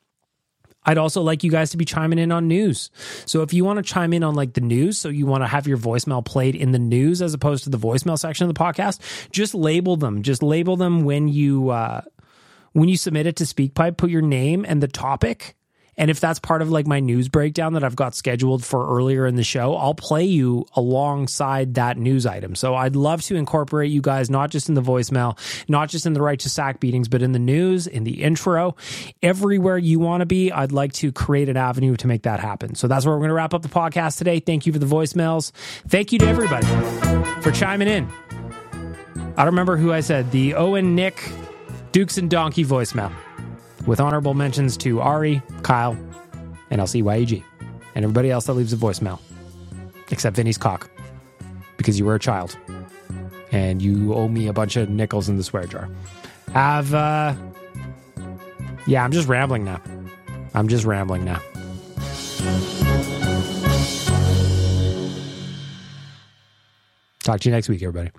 I'd also like you guys to be chiming in on news. So if you want to chime in on like the news, so you want to have your voicemail played in the news as opposed to the voicemail section of the podcast, just label them. Just label them when you uh when you submit it to SpeakPipe, put your name and the topic. And if that's part of like my news breakdown that I've got scheduled for earlier in the show, I'll play you alongside that news item. So I'd love to incorporate you guys, not just in the voicemail, not just in the Righteous Sack beatings, but in the news, in the intro, everywhere you want to be. I'd like to create an avenue to make that happen. So that's where we're going to wrap up the podcast today. Thank you for the voicemails. Thank you to everybody for chiming in. I don't remember who I said the Owen Nick Dukes and Donkey voicemail with honorable mentions to Ari, Kyle, and LCYEG, and everybody else that leaves a voicemail, except Vinny's cock, because you were a child and you owe me a bunch of nickels in the swear jar. Have, uh, yeah, I'm just rambling now. I'm just rambling now. Talk to you next week, everybody.